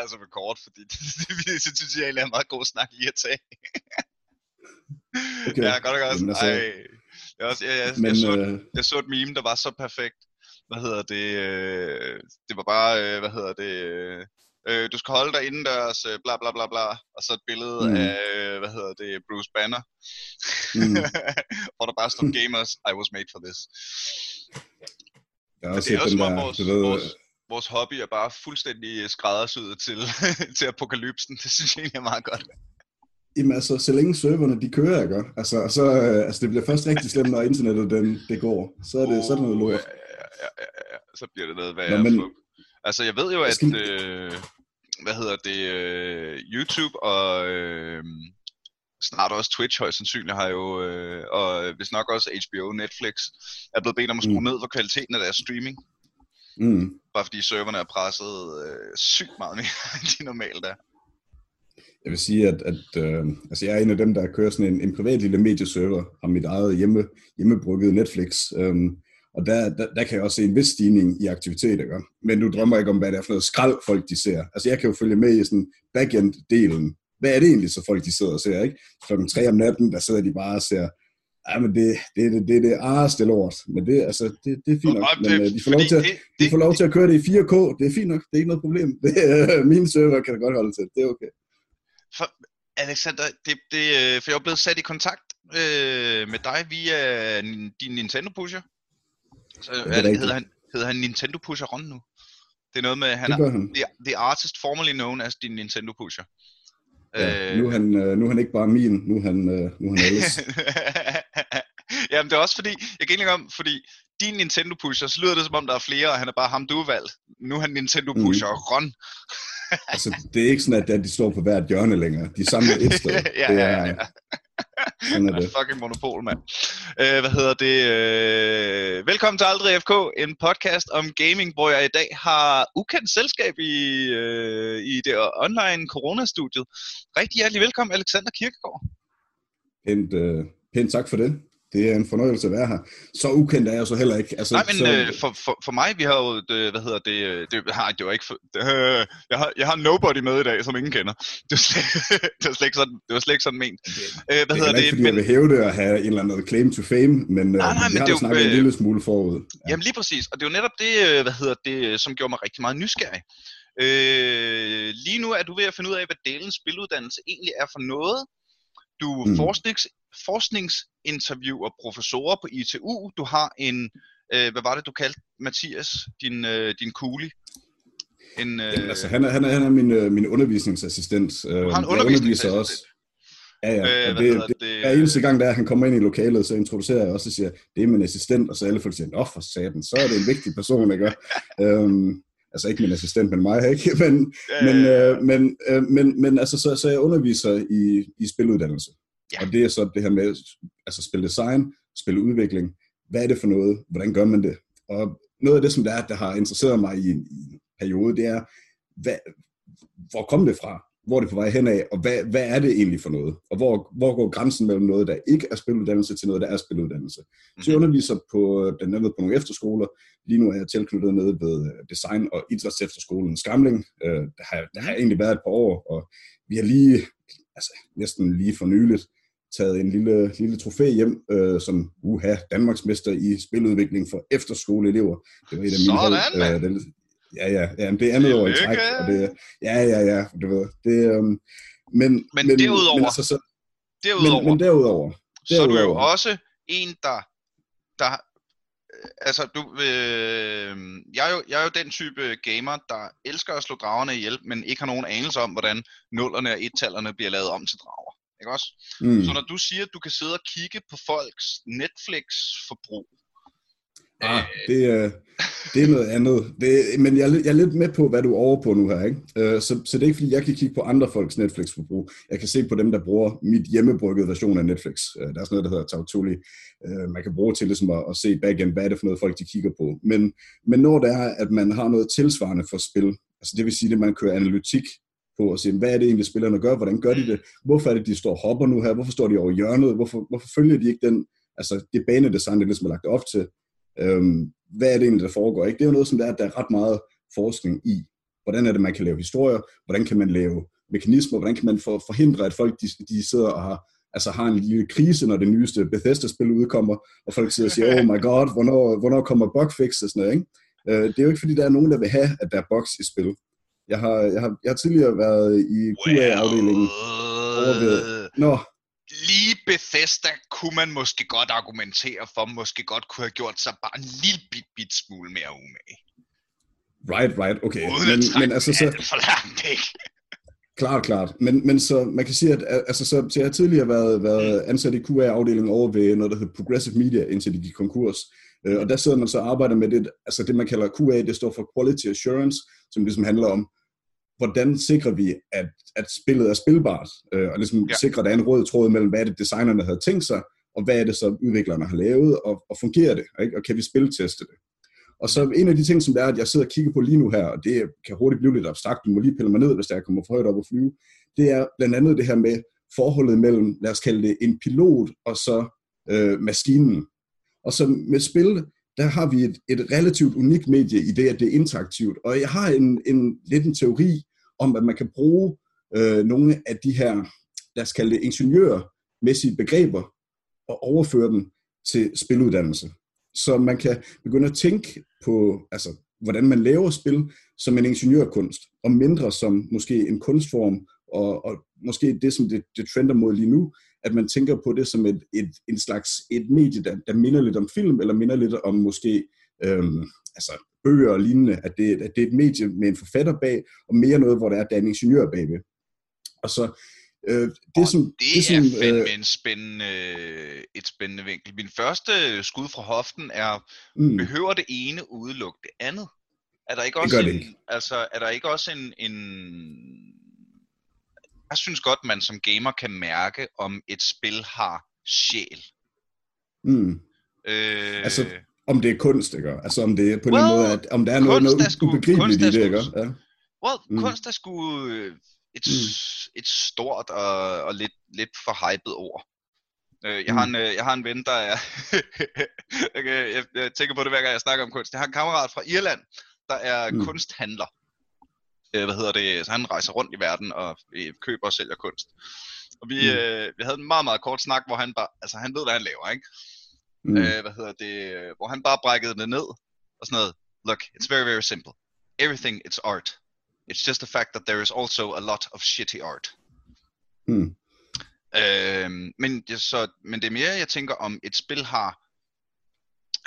altså med kort, fordi det, det, synes jeg er en meget god snak lige at tage. Okay. Ja, godt og godt. Jamen, altså, Ej. Jeg, også, jeg, jeg, Men, jeg, så, øh, jeg så et meme, der var så perfekt. Hvad hedder det? Øh, det var bare, øh, hvad hedder det? Øh, øh, du skal holde dig indendørs, øh, bla bla bla bla. Og så et billede Mm. af, øh, hvad hedder det, Bruce Banner. Mm. Hvor der bare stod gamers, I was made for this. jeg har også det er set også den der, vores, du ved, vores, vores hobby er bare fuldstændig skræddersyet til, til apokalypsen. Det synes jeg egentlig er meget godt. Jamen altså, så længe serverne de kører, ikke? Altså, så, øh, altså, det bliver først rigtig slemt, når internettet den, det går. Så er det, så er det noget Uh, lort. Ja, ja, ja, ja. Så bliver det noget Nå, værre. men- Men... Altså, jeg ved jo, at... skal- Øh, hvad hedder det? Øh, YouTube og... Øh, snart også Twitch højst sandsynligt har jo, øh, og hvis nok også HBO Netflix, er blevet bedt om at skrue mm. ned for kvaliteten af deres streaming, Mm. bare fordi serverne er presset øh, sygt meget mere, end de normalt er. Jeg vil sige, at, at øh, altså jeg er en af dem, der kører sådan en, en privat lille medieserver, har mit eget hjemme, hjemmebrygget Netflix, øhm, og der, der, der kan jeg også se en vis stigning i aktivitet, ikke? men du drømmer ikke om, hvad det er for noget skrald, folk de ser. Altså jeg kan jo følge med i sådan backend-delen. Hvad er det egentlig, så folk de sidder og ser, ikke? Klokken tre om natten, der sidder de bare og ser, ja, men det, det, det, det, det er arreste lort, men det, altså, det, det er fint nok, men det- øh, de får lov til at, det, de får lov til at køre det i 4K, det er fint nok, det er ikke noget problem. Det, øh, mine server kan da godt holde til, det er okay. For, Alexander, det, det, øh, for jeg er blevet sat i kontakt øh, med dig via din Nintendo Pusher. Så, det er er, hedder, han, hedder han Nintendo Pusher Ron nu? Det er noget med, han Det er han. the, the artist formerly known as din Nintendo Pusher. Ja, nu, er han, øh, nu er han ikke bare min, nu er han, nu er han alles. Jamen det er også fordi, jeg kan ikke om, fordi din Nintendo Pusher, så lyder det som om der er flere, og han er bare ham du har valgt. Nu er han Nintendo. Pusher Ron. altså, det er ikke sådan, at, de står på hvert hjørne længere. De er samlet et sted. ja, det ja, er, ja. Sådan er Han det. er fucking monopol, mand. Øh, hvad hedder det? Øh, velkommen til Aldrig FK, en podcast om gaming, hvor jeg i dag har ukendt selskab i, øh, i det online coronastudiet. Rigtig hjertelig velkommen, Alexander Kirkegaard. Pænt, øh, pænt tak for det. Det er en fornøjelse at være her. Så ukendt er jeg så heller ikke. Altså, Nej, men så, øh, for, for, for mig, vi har jo, det, hvad hedder det, øh, det, nej, det var ikke, for, øh, jeg, har, jeg har nobody med i dag, som ingen kender. Det var slet, det var slet, ikke, sådan, det var slet ikke sådan ment. Øh, hvad det er hedder ikke, det? fordi jeg vil hæve det og have en eller anden claim to fame, men, øh, Nej, nej, vi men har det jo, snakket en øh, lille smule forud. Ja. Jamen lige præcis, og det er jo netop det, øh, hvad hedder det, som gjorde mig rigtig meget nysgerrig. Øh, lige nu er du ved at finde ud af, hvad delens spiluddannelse egentlig er for noget. Du Mm. forsknings, forskningsinterviewer professorer på ITU. Du har en, øh, hvad var det du kaldte Mathias, din, øh, din kugli? En, øh, Jamen, altså, han er, han er, han er min, øh, min undervisningsassistent. Øh, du har en jeg underviser undervisningsassistent. også. Ja, ja. Øh, det, det, det? hver eneste gang, der han kommer ind i lokalet, så introducerer jeg også og siger, det er min assistent, og så alle folk siger, nå for satan, så er det en vigtig person, ikke? øhm, altså ikke min assistent, men mig, ikke? Men, Øh, men, øh, men, øh, men, men altså, så, så jeg underviser i, i spiluddannelse. Ja. Og det er så det her med, altså spildesign, spiludvikling. Hvad er det for noget? Hvordan gør man det? Og noget af det, som der, er, der har interesseret mig i en, i en periode, det er, hvad, hvor kom det fra? Hvor er det på vej henad? Og hvad, hvad er det egentlig for noget? Og hvor, hvor går grænsen mellem noget, der ikke er spiluddannelse, til noget, der er spiluddannelse? Så jeg Mhm. underviser på, blandt andet på nogle efterskoler. Lige nu er jeg tilknyttet nede ved øh, Design- og Idrætsefterskolen Skamling. Øh, Der har, der har jeg egentlig været et par år, og vi har lige, altså næsten lige for nyligt, taget en lille, lille trofæ hjem, øh, som uha, Danmarksmester i spiludvikling for efterskoleelever. Det var et af mine Sådan, hold. Øh, det, ja, ja, ja, men det er andet år i træk, og det, ja, ja, ja, du ved, det, øhm, men, Men derudover- men, altså, så, Derudover, men, men derudover, så er du jo derudover. også en, der, der altså du, øh, jeg, er jo, jeg er jo den type gamer, der elsker at slå dragerne ihjel, men ikke har nogen anelse om, hvordan nullerne og et-tallerne bliver lavet om til drager. Ikke også? Mm. Så når du siger, at du kan sidde og kigge på folks Netflix-forbrug, Ah, det, er, det er noget andet. Det, men jeg, er lidt- jeg er lidt med på, hvad du er over på nu her. Ikke? Øh, så, så det er ikke, fordi jeg kan kigge på andre folks Netflix-forbrug. Jeg kan se på dem, der bruger mit hjemmebryggede version af Netflix. Øh, der er sådan noget, der hedder Tautuli. Øh, man kan bruge til ligesom at, at se backend, hvad er det for noget, folk de kigger på. Men, men når det er, at man har noget tilsvarende for spil, altså det vil sige, at man kører analytik på og siger, hvad er det egentlig, spillerne gør? Hvordan gør de det? Hvorfor er det, de står og hopper nu her? Hvorfor står de over hjørnet? Hvorfor, hvorfor følger de ikke den, altså det banedesign, der ligesom er lagt op til? Øhm, hvad er det egentlig, der foregår? Ikke? Det er jo noget, som der er, der er ret meget forskning i. hvordan er det, man kan lave historier, hvordan kan man lave mekanismer, hvordan kan man for, forhindre, at folk de, de sidder og har, altså har en lille krise, når det nyeste Bethesda-spil udkommer, og folk sidder og siger, oh my god, hvornår, hvornår kommer bugfix og sådan noget, ikke? Øh, det er jo ikke, fordi der er nogen, der vil have, at der er bugs i spil. Jeg har, jeg har, jeg har tidligere været i QA-afdelingen. Well, Nå. Bethesda kunne man måske godt argumentere for, måske godt kunne have gjort sig bare en lille bit, bit smule mere umage. Right, right, okay. Uden men, men altså så... For langt, ikke? Klart, klart. Men, men så man kan sige, at altså, så, så jeg har tidligere været, været ansat i QA-afdelingen over ved noget, der hedder Progressive Media, indtil de gik konkurs. Øh, og der sidder man så og arbejder med det, altså det, man kalder QA, det står for Quality Assurance, som ligesom handler om, hvordan sikrer vi, at, at spillet er spilbart, øh, og ligesom ja. sikrer, at der er en rød tråd mellem, hvad er det, designerne havde tænkt sig, og hvad er det så, udviklerne har lavet, og, og fungerer det, ikke? og kan vi spilteste det. Og så en af de ting, som det er, at jeg sidder og kigger på lige nu her, og det kan hurtigt blive lidt abstrakt, du må lige pille mig ned, hvis der kommer for højt op og flyve, det er blandt andet det her med forholdet mellem, lad os kalde det, en pilot og så øh, maskinen. Og så med spil, der har vi et, et relativt unikt medie i det, at det er interaktivt. Og jeg har en, en lidt en teori om, at man kan bruge øh, nogle af de her, lad os kalde det ingeniørmæssige begreber, og overføre dem til spiluddannelse. Så man kan begynde at tænke på, altså, hvordan man laver spil som en ingeniørkunst, og mindre som måske en kunstform, og, og måske det, som det, det trender mod lige nu, at man tænker på det som et, et, en slags et medie, der, der minder lidt om film, eller minder lidt om måske øhm, altså bøger og lignende, at det, at det er et medie med en forfatter bag, og mere noget, hvor der er, der er en ingeniør bagved. Og så Øh, det, som, det, det som, er fandme øh, en spændende, et spændende vinkel. Min første skud fra hoften er, mm. behøver det ene udelukke det andet? Er der ikke også det en, ikke. altså, er der ikke også en, en jeg synes godt, man som gamer kan mærke, om et spil har sjæl. Mm. Øh, altså, om det er kunst, ikke? Altså, om det er på well, den måde, at om der er noget, noget ubegribeligt i det, ikke? Ja. Well, mm. kunst er sgu øh, et, mm. et stort og, og lidt, lidt for hypet ord. Øh, jeg, mm. har en, øh, jeg har en ven, der er... jeg, jeg, jeg tænker på det hver gang, jeg snakker om kunst. Jeg har en kammerat fra Irland, der er mm. kunsthandler hvad hedder det, så han rejser rundt i verden og køber og sælger kunst. Og vi, mm. øh, vi havde en meget, meget kort snak, hvor han bare, altså han ved, hvad han laver, ikke? Mm. Øh, hvad hedder det, hvor han bare brækkede det ned, og sådan noget, look, it's very, very simple. Everything, it's art. It's just the fact that there is also a lot of shitty art. Mm. Øh, men, så, men det er mere, jeg tænker om, et spil har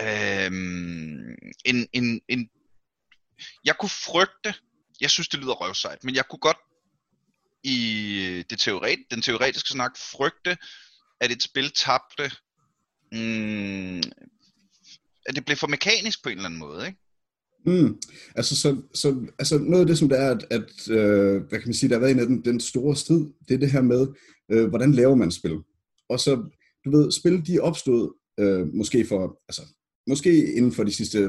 øh, en, en, en, jeg kunne frygte, jeg synes, det lyder røvsejt, men jeg kunne godt i det teoret, den teoretiske snak frygte, at et spil tabte, mm, at det blev for mekanisk på en eller anden måde, ikke? Mm. Altså, så, så, altså noget af det, som det er, at, at øh, hvad kan man sige, der har været en af den, den store strid, det er det her med, øh, hvordan laver man spil? Og så, du ved, spil de opstod øh, måske for, altså måske inden for de sidste,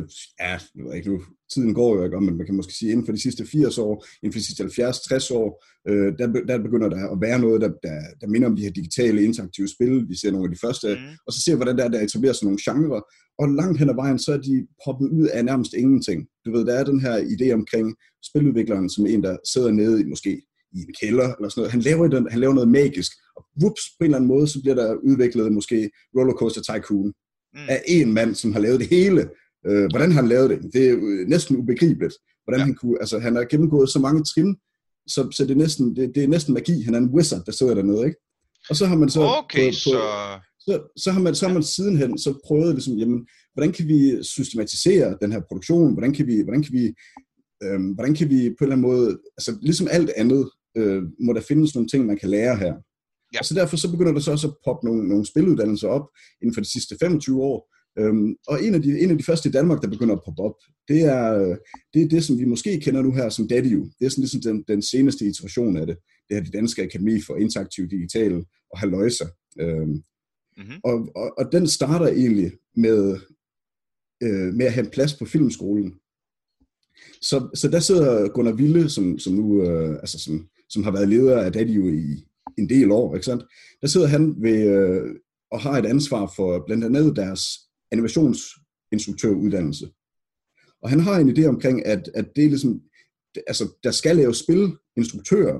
ja, jeg ved ikke nu, tiden går jo ikke, men man kan måske sige inden for de sidste 80 år, inden for de sidste 70-60 år, øh, der, der begynder der at være noget, der, der, der minder om de her digitale, interaktive spil. Vi ser nogle af de første, mm. og så ser vi, hvordan der, der etablerer sig nogle genrer, og langt hen ad vejen, så er de poppet ud af nærmest ingenting. Du ved, der er den her idé omkring spiludvikleren, som en, der sidder nede i måske i en kælder, eller sådan noget. Han laver, den, han laver noget magisk, og whoops, på en eller anden måde, så bliver der udviklet måske Rollercoaster Tycoon, mm. af en mand, som har lavet det hele. Øh, hvordan han lavede det, det er næsten ubegribeligt. Hvordan ja. han kunne, altså han har gennemgået så mange trin, så, så det, er næsten, det, det er næsten magi. Han er en wizard, der sidder dernede, ikke? Og så har man så... Okay, på, på, så... Så, så, har man, så har man sidenhen så prøvet, ligesom, jamen, hvordan kan vi systematisere den her produktion? Hvordan kan vi, hvordan kan vi, øhm, hvordan kan vi på en eller anden måde, altså ligesom alt andet, øh, må der findes nogle ting, man kan lære her. Ja. Og så derfor så begynder der så også at poppe nogle, nogle spiluddannelser op inden for de sidste 25 år. Øhm, og en af, de, en af de første i Danmark, der begynder at poppe op, det er, det er det, som vi måske kender nu her som DADIU. Det er sådan ligesom den, den seneste iteration af det. Det er det Danske Akademi for Interaktiv Digital og Halløjsa. Øhm, mm-hmm. og, og, og den starter egentlig med, øh, med at have en plads på filmskolen. Så, så der sidder Gunnar Ville, som, som nu øh, altså som, som har været leder af DADIU i, en del år, ikke sandt? Der sidder han ved, øh, og har et ansvar for blandt andet deres animationsinstruktøruddannelse. Og han har en idé omkring, at, at det er ligesom, altså, der skal laves spilinstruktører.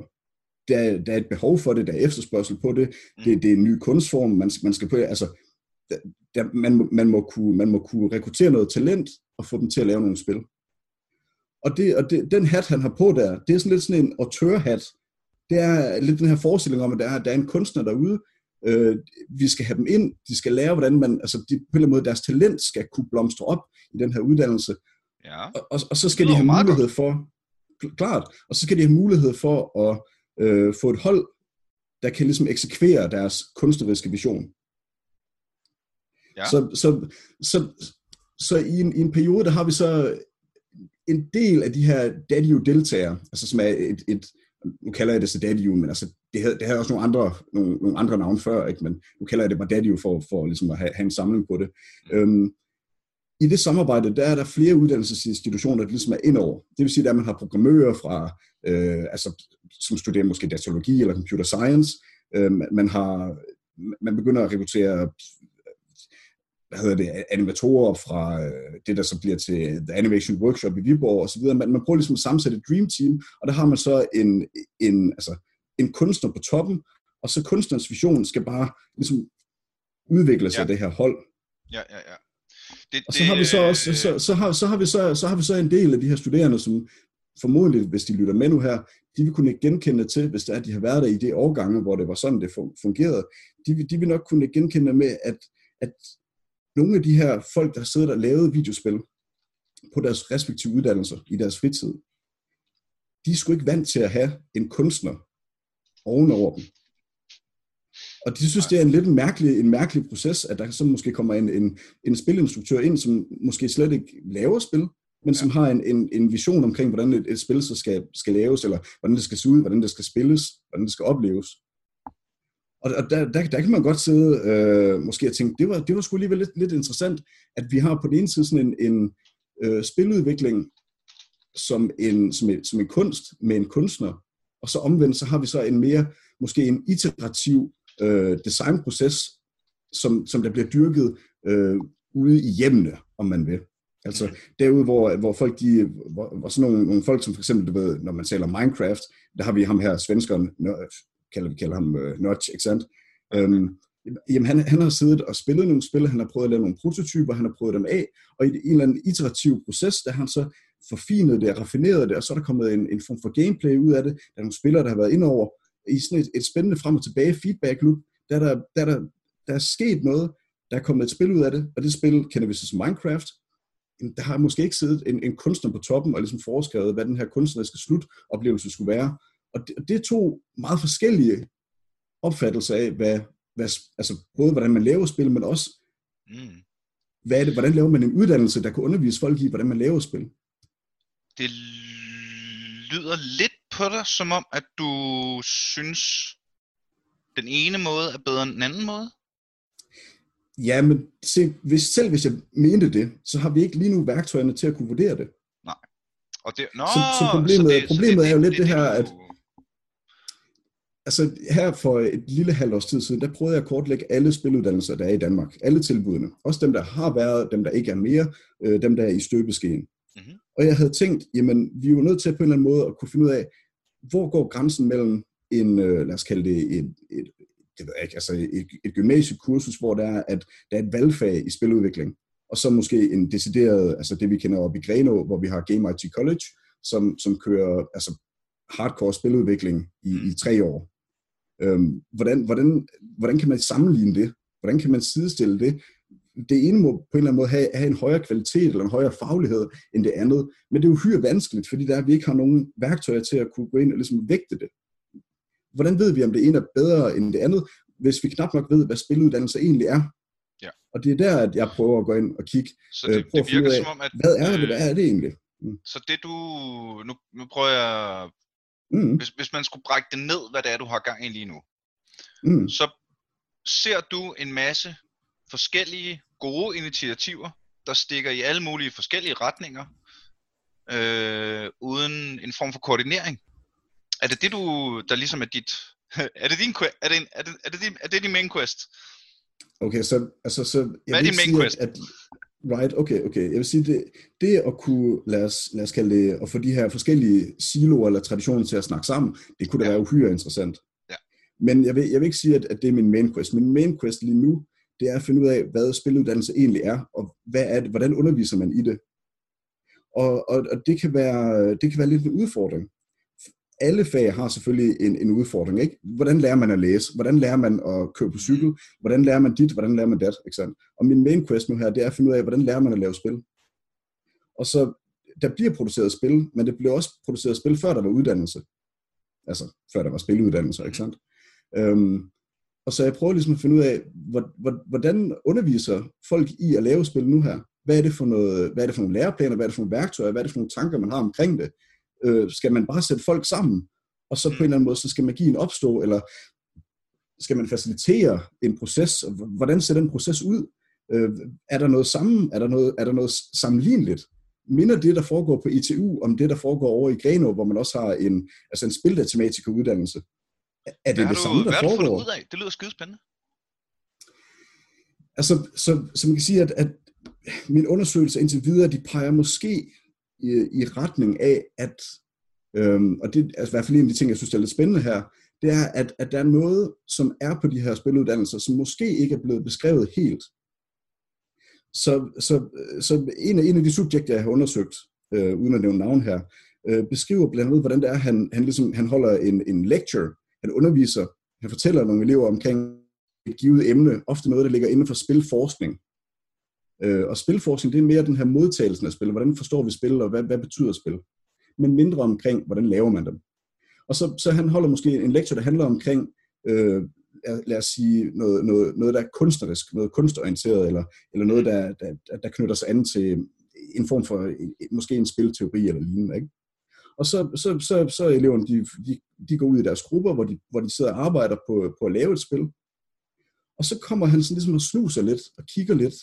Der, der er et behov for det, der er efterspørgsel på det. Det, det er en ny kunstform, man, man skal på. Altså, der, man, man, må kunne, man må kunne rekruttere noget talent og få dem til at lave nogle spil. Og, det, og det, den hat, han har på der, det er sådan lidt sådan en autørhat. Det er lidt den her forestilling om, at der er, der er en kunstner derude, øh, vi skal have dem ind, de skal lære, hvordan man, altså de, på en eller anden måde, deres talent skal kunne blomstre op i den her uddannelse. Ja. Og, og, og så skal de have mulighed for, klart, og så skal de have mulighed for at øh, få et hold, der kan ligesom eksekvere deres kunstneriske vision. Ja. Så, så, så, så i, en, i en periode, der har vi så en del af de her Daddio-deltagere, altså som er et, et nu kalder jeg det så Daddy men altså, det havde, det havde også nogle andre, nogle, nogle andre navne før, ikke? men nu kalder jeg det bare Daddy for, for ligesom at have, have en samling på det. Øhm, I det samarbejde, der er der flere uddannelsesinstitutioner, der ligesom er indover. Det vil sige, at man har programmører fra, øh, altså, som studerer måske datalogi eller computer science. Øh, man har man begynder at rekruttere hvad hedder det, animatorer fra øh, det, der så bliver til The Animation Workshop i Viborg og så videre. Man, man prøver ligesom at sammensætte et dream team, og der har man så en, en, altså, en kunstner på toppen, og så kunstnerens vision skal bare ligesom udvikle sig ja. det her hold. Ja, ja, ja. Det, og så har vi så også, så, så, har, så, har vi så, så har vi så en del af de her studerende, som formodentlig, hvis de lytter med nu her, de vil kunne genkende til, hvis det er, at de har været der i det årgange, hvor det var sådan, det fungerede, de, de vil nok kunne genkende med, at, at nogle af de her folk, der har siddet og lavet videospil på deres respektive uddannelser i deres fritid, de er sgu ikke vant til at have en kunstner ovenover dem. Og de synes, det er en lidt mærkelig, en mærkelig proces, at der så måske kommer en, en, en spilinstruktør ind, som måske slet ikke laver spil, men som har en, en, en vision omkring, hvordan et, et spil så skal, skal laves, eller hvordan det skal se ud, hvordan det skal spilles, hvordan det skal opleves. Og, og der, der, der kan man godt sidde øh, måske og tænke, det var, det var sgu alligevel lidt, lidt interessant, at vi har på den ene side sådan en, en øh, spiludvikling som en, som, en, som en kunst med en kunstner, og så omvendt, så har vi så en mere, måske en iterativ øh, designproces, som, som der bliver dyrket øh, ude i hjemmene, om man vil. Altså derude, hvor, hvor folk, de, hvor, hvor sådan nogle, nogle folk, som for eksempel, du ved, når man taler Minecraft, der har vi ham her, svenskeren, kalder vi kalder ham uh, Notch, ikke sandt? Um, jamen han, han har siddet og spillet nogle spil, han har prøvet at lave nogle prototyper, han har prøvet dem af, og i en eller anden iterativ proces, der har han så forfinet det og raffineret det, og så er der kommet en, en form for gameplay ud af det. Der er nogle spillere, der har været indover i sådan et, et spændende frem og tilbage feedback loop, der, der, der, der, der er sket noget, der er kommet et spil ud af det, og det spil kender vi så som Minecraft. Der har måske ikke siddet en, en kunstner på toppen og ligesom foreskrevet, hvad den her kunstneriske slutoplevelse skulle være. Og det, det er to meget forskellige opfattelser af, hvad, hvad, altså både hvordan man laver spil, men også, mm. hvad er det, hvordan laver man en uddannelse, der kan undervise folk i, hvordan man laver spil? Det lyder lidt på dig, som om, at du synes, den ene måde er bedre end den anden måde? Ja, men se, hvis, selv hvis jeg mente det, så har vi ikke lige nu værktøjerne til at kunne vurdere det. Nej. Og det, nå, så, så problemet, så det, problemet så det, er jo lidt det, det her, at altså her for et lille halvt års tid siden, der prøvede jeg at kortlægge alle spiluddannelser, der er i Danmark. Alle tilbudene. Også dem, der har været, dem, der ikke er mere, øh, dem, der er i støbeskeen. Mm-hmm. Og jeg havde tænkt, jamen, vi er jo nødt til på en eller anden måde at kunne finde ud af, hvor går grænsen mellem en, øh, lad os kalde det et, et, det ved jeg ikke, altså et, et gymnasiekursus, hvor der er, at der er et valgfag i spiludvikling, og så måske en decideret, altså det vi kender op i Greno, hvor vi har Game IT College, som, som kører altså hardcore spiludvikling i, i tre år. Øhm, hvordan, hvordan, hvordan kan man sammenligne det? Hvordan kan man sidestille det? Det ene må på en eller anden måde have, have en højere kvalitet eller en højere faglighed end det andet, men det er uhyre vanskeligt, fordi der vi ikke har nogen værktøjer til at kunne gå ind og ligesom vægte det. Hvordan ved vi, om det ene er bedre end det andet, hvis vi knap nok ved, hvad spiluddannelse egentlig er? Ja. Og det er der, at jeg prøver at gå ind og kigge. Så det, øh, det virker af, som om, at... Hvad er det, hvad er det egentlig? Mm. Så det du... Nu, nu prøver jeg Mm. Hvis, hvis man skulle brække det ned, hvad det er, du har gang i lige nu, mm. så ser du en masse forskellige gode initiativer, der stikker i alle mulige forskellige retninger, øh, uden en form for koordinering. Er det det, du, der ligesom er dit... er det din, er det, er det, er det, din, er det din main quest? Okay, så... Altså, så jeg Hvad er din main sige, quest? At, Right, okay, okay. Jeg vil sige, det, det at kunne, lad os, lad os kalde det, at få de her forskellige siloer eller traditioner til at snakke sammen, det kunne da ja. være uhyre interessant. Ja. Men jeg vil, jeg vil ikke sige, at, at det er min main quest. Min main quest lige nu, det er at finde ud af, hvad spiluddannelse egentlig er, og hvad er det, hvordan underviser man i det. Og, og, og det, kan være, det kan være lidt en udfordring. Alle fag har selvfølgelig en, en udfordring. Ikke? Hvordan lærer man at læse? Hvordan lærer man at køre på cykel? Hvordan lærer man dit? Hvordan lærer man dat? Ikke sandt? Og min main quest nu her, det er at finde ud af, hvordan lærer man at lave spil? Og så, der bliver produceret spil, men det blev også produceret spil, før der var uddannelse. Altså, før der var spiluddannelse, ikke sandt? Øhm, og så jeg prøver ligesom at finde ud af, hvordan underviser folk i at lave spil nu her? Hvad er det for, noget, hvad er det for nogle læreplaner, hvad er det for nogle værktøjer, hvad er det for nogle tanker, man har omkring det? Øh, skal man bare sætte folk sammen, og så på en eller anden måde, så skal magien opstå, eller skal man facilitere en proces? Hvordan ser den proces ud? Øh, er der noget sammen? Er der noget, er der noget sammenligneligt? Minder det, der foregår på ITU, om det, der foregår over i Greno, hvor man også har en, altså en spildatematiker-uddannelse? Er det det du, samme, der hvad foregår? Hvad har du ud af? Det lyder skide spændende. Altså, så, så man kan sige, at, at min undersøgelse indtil videre, de peger måske i, i retning af, at, øhm, og det er altså, i hvert fald en af de ting, jeg synes er lidt spændende her, det er, at, at der er noget, som er på de her spiluddannelser, som måske ikke er blevet beskrevet helt. Så, så, så en, af, en af de subjekter, jeg har undersøgt, øh, uden at nævne navn her, øh, beskriver blandt andet, hvordan det er, han, han, ligesom, han holder en, en lecture, han underviser, han fortæller nogle elever omkring et givet emne, ofte noget, der ligger inden for spilforskning. Øh, og spilforskning, det er mere den her modtagelsen af spil. Hvordan forstår vi spil, og hvad, hvad betyder spil? Men mindre omkring, hvordan laver man dem. Og så, så han holder måske en lektion, der handler omkring, øh, lad os sige, noget, noget, noget, der er kunstnerisk, noget kunstorienteret, eller, eller noget, der, der, der knytter sig an til en form for, måske en spilteori eller lignende. Ikke? Og så, så, så, så eleverne, de, de, de går ud i deres grupper, hvor de, hvor de sidder og arbejder på, på at lave et spil. Og så kommer han sådan ligesom og snuser lidt og kigger lidt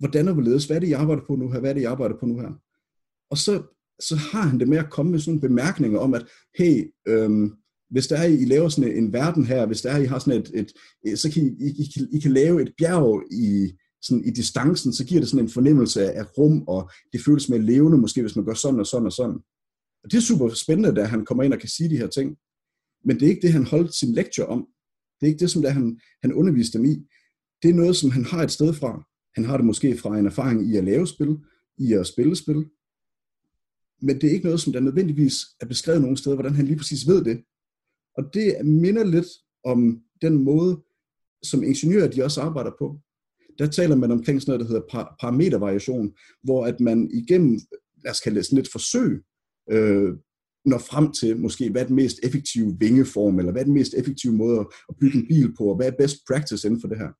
hvordan er hvorledes, hvad er det, jeg arbejder på nu her, hvad er det, jeg arbejder på nu her? Og så, så har han det med at komme med sådan nogle bemærkninger om, at hey, øhm, hvis der er, I laver sådan en, verden her, hvis der er, I har sådan et, et, så kan I, I, I, kan, I kan lave et bjerg i, sådan i distancen, så giver det sådan en fornemmelse af rum, og det føles mere levende måske, hvis man gør sådan og sådan og sådan. Og det er super spændende, da han kommer ind og kan sige de her ting. Men det er ikke det, han holdt sin lektie om. Det er ikke det, som der han, han underviste dem i. Det er noget, som han har et sted fra. Han har det måske fra en erfaring i at lave spil, i at spille spil. Men det er ikke noget, som der nødvendigvis er beskrevet nogen steder, hvordan han lige præcis ved det. Og det minder lidt om den måde, som ingeniører de også arbejder på. Der taler man omkring sådan noget, der hedder parametervariation, hvor at man igennem, lad os kalde det sådan lidt forsøg, øh, når frem til måske, hvad er den mest effektive vingeform, eller hvad er den mest effektive måde at bygge en bil på, og hvad er best practice inden for det her.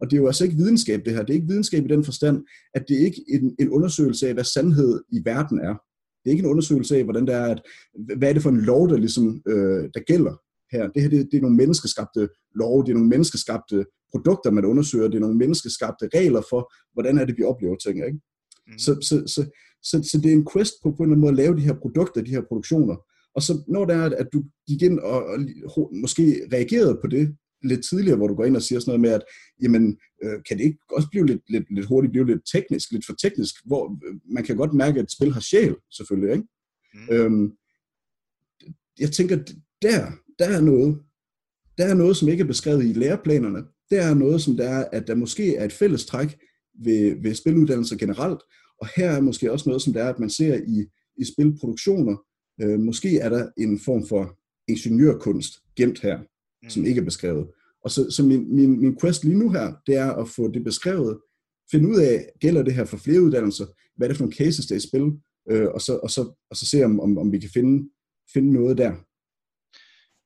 Og det er jo altså ikke videnskab, det her. Det er ikke videnskab i den forstand, at det er ikke en, en undersøgelse af, hvad sandhed i verden er. Det er ikke en undersøgelse af, hvordan det er, at, hvad er det for en lov, der, ligesom, øh, der gælder her. Det her det, det er nogle menneskeskabte lov, det er nogle menneskeskabte produkter, man undersøger, det er nogle menneskeskabte regler for, hvordan er det, vi oplever ting. Ikke? Mm. Så, så, så, så, så det er en quest på, på en eller anden måde at lave de her produkter, de her produktioner. Og så når det er, at du gik ind og, og måske reagerede på det, lidt tidligere, hvor du går ind og siger sådan noget med, at jamen, øh, kan det ikke også blive lidt, lidt, lidt hurtigt, blive lidt teknisk, lidt for teknisk, hvor øh, man kan godt mærke, at et spil har sjæl, selvfølgelig, ikke? Mm. Øhm, jeg tænker, der, der er noget, der er noget, som ikke er beskrevet i læreplanerne. Der er noget, som der er, at der måske er et fælles træk ved, ved spiluddannelser generelt, og her er måske også noget, som der er, at man ser i, i spilproduktioner, øh, måske er der en form for ingeniørkunst gemt her mm. som ikke er beskrevet. Og så, så min, min, min quest lige nu her, det er at få det beskrevet, finde ud af, gælder det her for flere uddannelser, hvad er det for nogle cases, der er i spil, øh, og, så, og, så, og så se, om, om, om vi kan finde, finde noget der.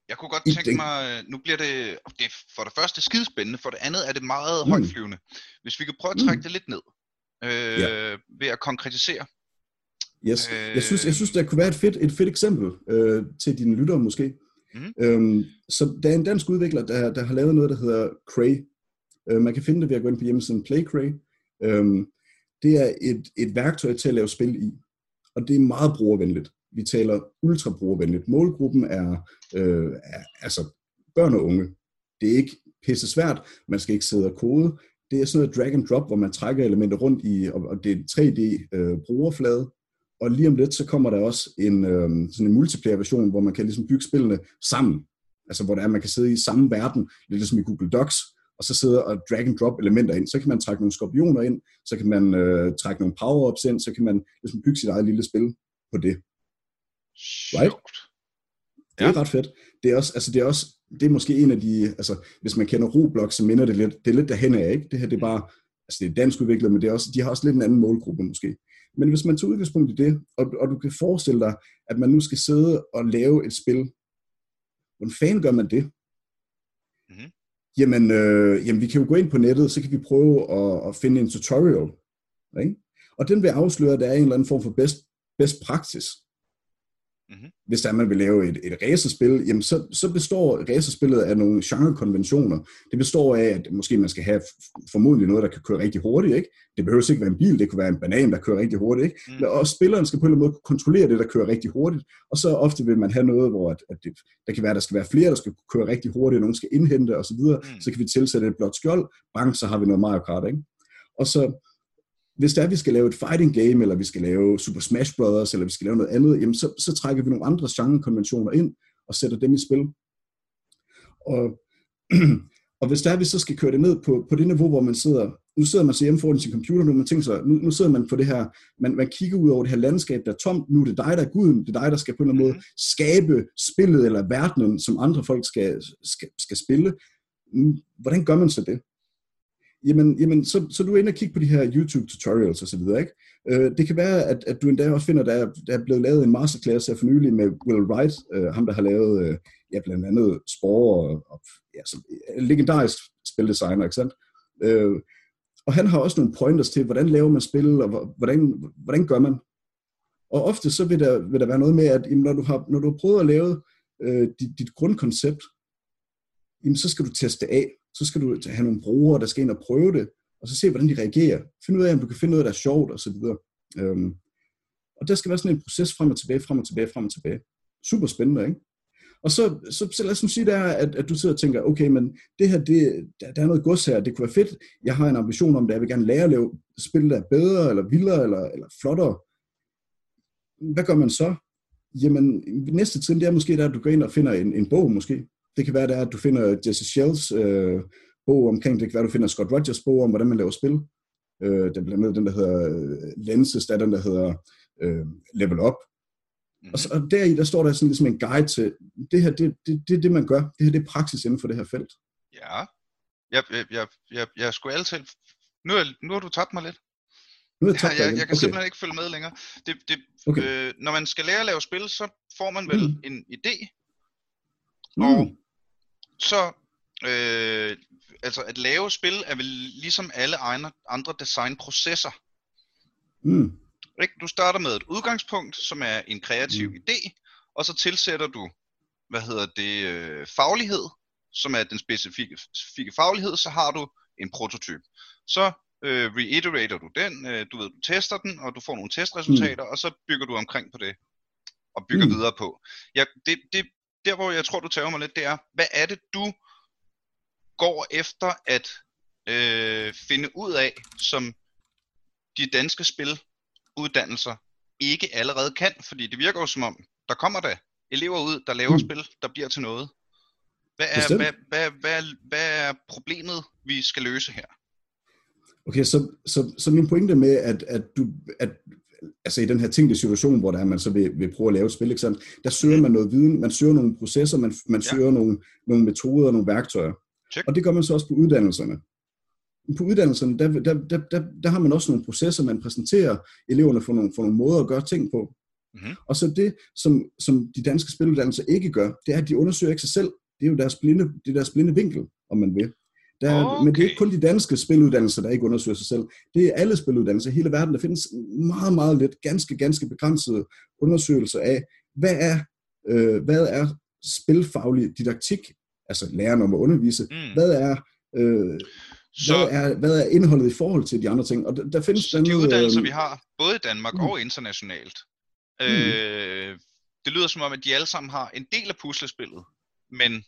Jeg kunne godt tænke mig, nu bliver det, det for det første skidespændende, for det andet er det meget mm. højtflyvende. Hvis vi kan prøve at trække mm. det lidt ned, øh, ja. ved at konkretisere. Yes. Øh, jeg, synes, jeg synes, der kunne være et fedt, et fedt eksempel øh, til dine lyttere måske. Mm. Øhm, så der er en dansk udvikler, der, der har lavet noget, der hedder Cray. Øh, man kan finde det ved at gå ind på hjemmesiden PlayCray. Øhm, det er et, et værktøj til at lave spil i, og det er meget brugervenligt. Vi taler ultra brugervenligt. Målgruppen er, øh, er altså børn og unge. Det er ikke pisse svært. Man skal ikke sidde og kode. det er sådan noget drag and drop, hvor man trækker elementer rundt i, og det er en 3D-brugerflade, og lige om lidt, så kommer der også en, øh, sådan en multiplayer-version, hvor man kan ligesom bygge spillene sammen. Altså hvor det er, man kan sidde i samme verden, lidt ligesom i Google Docs, og så sidde og drag and drop elementer ind. Så kan man trække nogle skorpioner ind, så kan man øh, trække nogle power-ups ind, så kan man ligesom bygge sit eget lille spil på det. Right? Det er ja. ret fedt. Det er også, altså det er også, det er måske en af de, altså hvis man kender Roblox, så minder det lidt, det er lidt derhen af, ikke? Det her det er bare, altså det er dansk udviklet, men det er også, de har også lidt en anden målgruppe måske. Men hvis man tager udgangspunkt i det, og, og du kan forestille dig, at man nu skal sidde og lave et spil, hvordan fanden gør man det? Mm-hmm. Jamen, øh, jamen, vi kan jo gå ind på nettet, så kan vi prøve at, at finde en tutorial. Ikke? Og den vil afsløre, at der er en eller anden form for best, best practice. Mm-hmm. Hvis der er, man vil lave et, et racerspil, jamen så, så består racerspillet af nogle genrekonventioner. Det består af, at måske man skal have formodentlig noget, der kan køre rigtig hurtigt. Ikke? Det behøver ikke være en bil, det kan være en banan, der kører rigtig hurtigt. Ikke? Mm. Og spilleren skal på en eller anden måde kontrollere det, der kører rigtig hurtigt. Og så ofte vil man have noget, hvor at, at det, der kan være, der skal være flere, der skal køre rigtig hurtigt, og nogen skal indhente osv. Så, mm. så kan vi tilsætte et blåt skjold. Bang, så har vi noget Mario Kart. Ikke? Og så hvis der er, vi skal lave et fighting game, eller vi skal lave Super Smash Brothers, eller vi skal lave noget andet, jamen så, så trækker vi nogle andre genrekonventioner ind, og sætter dem i spil. Og, og hvis der er, vi så skal køre det ned på, på det niveau, hvor man sidder, nu sidder man så hjemme foran sin computer, nu man tænker sig, nu, nu sidder man på det her, man, man kigger ud over det her landskab, der er tomt, nu er det dig, der er guden, det er dig, der skal på en eller anden måde mhm. skabe spillet eller verdenen, som andre folk skal, skal, skal spille. Hvordan gør man så det? Jamen, jamen så, så du er inde og kigge på de her YouTube tutorials osv., ikke? Øh, det kan være, at, at du endda også finder, der, der er blevet lavet en masterclass her for nylig med Will Wright, øh, ham der har lavet øh, ja, blandt andet Spore og, og ja, så, øh, legendarisk spildesigner, ikke sandt? Øh, og han har også nogle pointers til, hvordan laver man spil, og hvordan, hvordan gør man? Og ofte så vil der, vil der være noget med, at jamen, når, du har, når du har prøvet at lave øh, dit, dit grundkoncept, jamen, så skal du teste af så skal du have nogle brugere, der skal ind og prøve det, og så se, hvordan de reagerer. Find ud af, om du kan finde noget, der er sjovt, og så videre. Øhm, og der skal være sådan en proces frem og tilbage, frem og tilbage, frem og tilbage. Super spændende, ikke? Og så, så, så lad os nu sige, der, at, at du sidder og tænker, okay, men det her, det, der, der er noget gods her, det kunne være fedt. Jeg har en ambition om det, jeg vil gerne lære at lave spil, der er bedre, eller vildere, eller, eller flottere. Hvad gør man så? Jamen, næste trin, det er måske der, at du går ind og finder en, en bog, måske. Det kan være, der, at du finder Jesse Shells øh, bog omkring, det kan være, du finder Scott Rogers bog om, hvordan man laver spil. Øh, den blandt andet den, der hedder øh, Lenses, der er den, der hedder øh, Level Up. Mm. Og, så, og deri, der står der sådan ligesom en guide til, det her, det, det, det er det, man gør. Det her, det er praksis inden for det her felt. Ja, jeg, jeg, jeg, jeg, jeg skulle altid... Nu, nu har du tabt mig lidt. Nu er jeg, jeg, jeg kan okay. simpelthen ikke følge med længere. Det, det, okay. øh, når man skal lære at lave spil, så får man vel mm. en idé, mm. og så øh, altså at lave spil er vel ligesom alle andre designprocesser. Mm. Ikke? Du starter med et udgangspunkt, som er en kreativ mm. idé, og så tilsætter du, hvad hedder det, øh, faglighed, som er den specifikke, specifikke faglighed, så har du en prototyp. Så øh, reiterater du den, øh, du ved, du tester den, og du får nogle testresultater, mm. og så bygger du omkring på det, og bygger mm. videre på. Ja, det, det, der hvor jeg tror, du tager mig lidt, det er, hvad er det, du går efter at øh, finde ud af, som de danske spiluddannelser ikke allerede kan? Fordi det virker jo som om, der kommer der elever ud, der laver mm. spil, der bliver til noget. Hvad er, hvad, hvad, hvad, hvad er problemet, vi skal løse her? Okay, så, så, så min pointe med, at, at, du, at altså i den her tænkte situation, hvor der er, man så vil, vil prøve at lave et spil, ikke sant? der søger man noget viden, man søger nogle processer, man, man ja. søger nogle, nogle metoder og nogle værktøjer. Check. Og det gør man så også på uddannelserne. På uddannelserne, der, der, der, der, der har man også nogle processer, man præsenterer eleverne for nogle, for nogle måder at gøre ting på. Mm-hmm. Og så det, som, som de danske spiluddannelser ikke gør, det er, at de undersøger ikke sig selv. Det er jo deres blinde, det er deres blinde vinkel, om man vil. Der, okay. Men det er ikke kun de danske spiluddannelser, der ikke undersøger sig selv. Det er alle spiluddannelser i hele verden. Der findes meget, meget lidt, ganske, ganske begrænsede undersøgelser af, hvad er, øh, hvad er spilfaglig didaktik, altså læreren om at undervise, mm. hvad er øh, så, hvad, er, hvad er indholdet i forhold til de andre ting? Og der, der findes så de uddannelser, øh, vi har, både i Danmark mm. og internationalt, mm. øh, det lyder som om, at de alle sammen har en del af puslespillet, men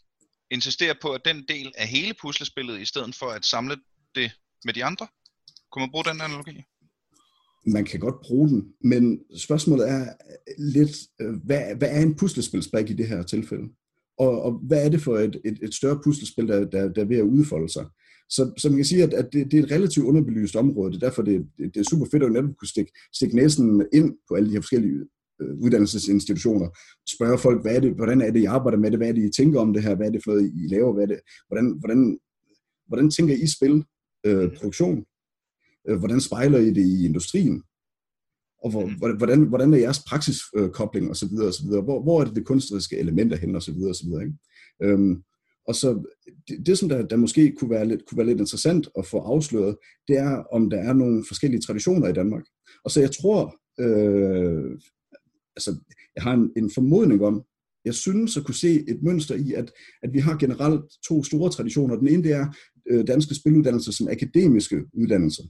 insisterer på, at den del af hele puslespillet, i stedet for at samle det med de andre? Kunne man bruge den analogi? Man kan godt bruge den, men spørgsmålet er lidt, øh, hvad, hvad er en puslespilsbrik i det her tilfælde? Og, og hvad er det for et, et, et større puslespil, der, der, der er ved at udfolde sig? Så, så man kan sige, at, at det, det er et relativt underbelyst område. Det er derfor, det, det, det er super fedt at netop kunne stikke, stikke næsen ind på alle de her forskellige uddannelsesinstitutioner, spørge folk, hvad er det, hvordan er det, I arbejder med det, hvad er det, I tænker om det her, hvad er det for noget, I laver, hvad er det, hvordan, hvordan, hvordan tænker I spil, øh, produktion, øh, hvordan spejler I det i industrien, og hvor, hvordan, hvordan er jeres praksiskobling osv. osv. Hvor, hvor er det det kunstneriske elementer hen osv. osv. Ikke? Øhm, og så det, det som der, der måske kunne være, lidt, kunne være lidt interessant at få afsløret, det er, om der er nogle forskellige traditioner i Danmark. Og så jeg tror, øh, altså jeg har en, en formodning om, jeg synes at kunne se et mønster i, at, at vi har generelt to store traditioner. Den ene det er øh, danske spiluddannelser som akademiske uddannelser.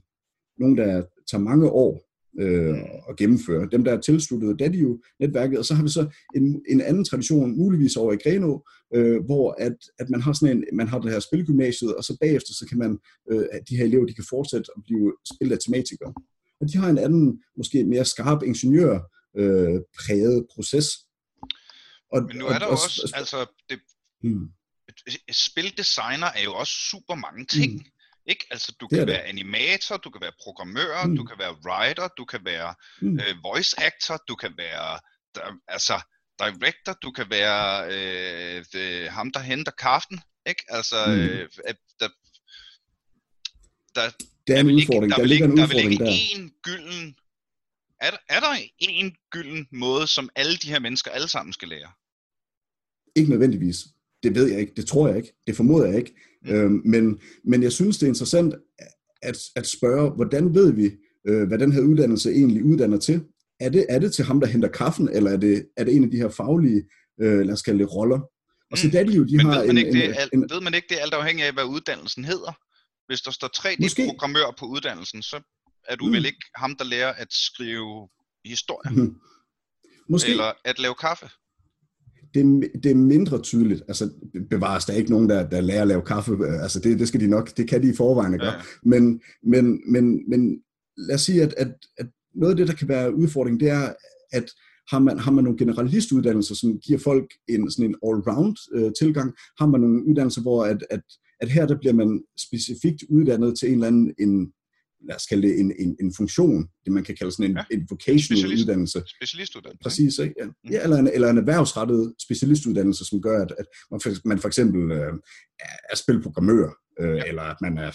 Nogle, der tager mange år øh, at gennemføre. Dem, der er tilsluttet Dadio-netværket, og så har vi så en, en anden tradition, muligvis over i Greno, øh, hvor at, at man har sådan en, man har det her spilgymnasiet, og så bagefter så kan man, øh, de her elever, de kan fortsætte at blive spilautomatikere. Og de har en anden, måske mere skarp ingeniør øh, præget proces. Og, Men nu er der og, også, og, altså, det, hmm. spildesigner er jo også super mange ting. Hmm. Ikke? Altså, du kan være animator, du kan være programmør, mm. du kan være writer, du kan være mm. øh, voice actor, du kan være der, altså director, du kan være øh, det, ham, der henter kaffen. Ikke? Altså, mm. øh, der, der, det er en udfordring. der, der, ligger en udfordring der. Der vil ikke en gylden... Er der, er der en gylden måde, som alle de her mennesker alle sammen skal lære? Ikke nødvendigvis. Det ved jeg ikke. Det tror jeg ikke. Det formoder jeg ikke. Mm. Øhm, men, men jeg synes, det er interessant at, at spørge, hvordan ved vi, øh, hvad den her uddannelse egentlig uddanner til? Er det, er det til ham, der henter kaffen, eller er det, er det en af de her faglige, øh, lad os kalde det, roller? Og så mm. de jo, de men har ved man, en, ikke, det, en, en, ved man ikke det alt afhængig af, hvad uddannelsen hedder? Hvis der står 3D-programmør på uddannelsen, så er du mm. vel ikke ham, der lærer at skrive historie? Mm. Måske. Eller at lave kaffe? det, det er mindre tydeligt. Altså, bevares der er ikke nogen, der, der lærer at lave kaffe. Altså, det, det skal de nok, det kan de i forvejen gøre. Ja. Men, men, men, men lad os sige, at, at, at noget af det, der kan være udfordring, det er, at har man, har man nogle generalistuddannelser, som giver folk en, sådan en all-round øh, tilgang? Har man nogle uddannelser, hvor at, at, at her der bliver man specifikt uddannet til en eller anden en, lad os kalde det en, en, en funktion, det man kan kalde sådan en, ja. en vocational Specialist, uddannelse. Specialistuddannelse. Præcis, ikke? Ja. Mm. ja eller, en, eller en erhvervsrettet specialistuddannelse, som gør, at, at man, for, man for eksempel øh, er spilprogrammør, øh, ja. eller at man er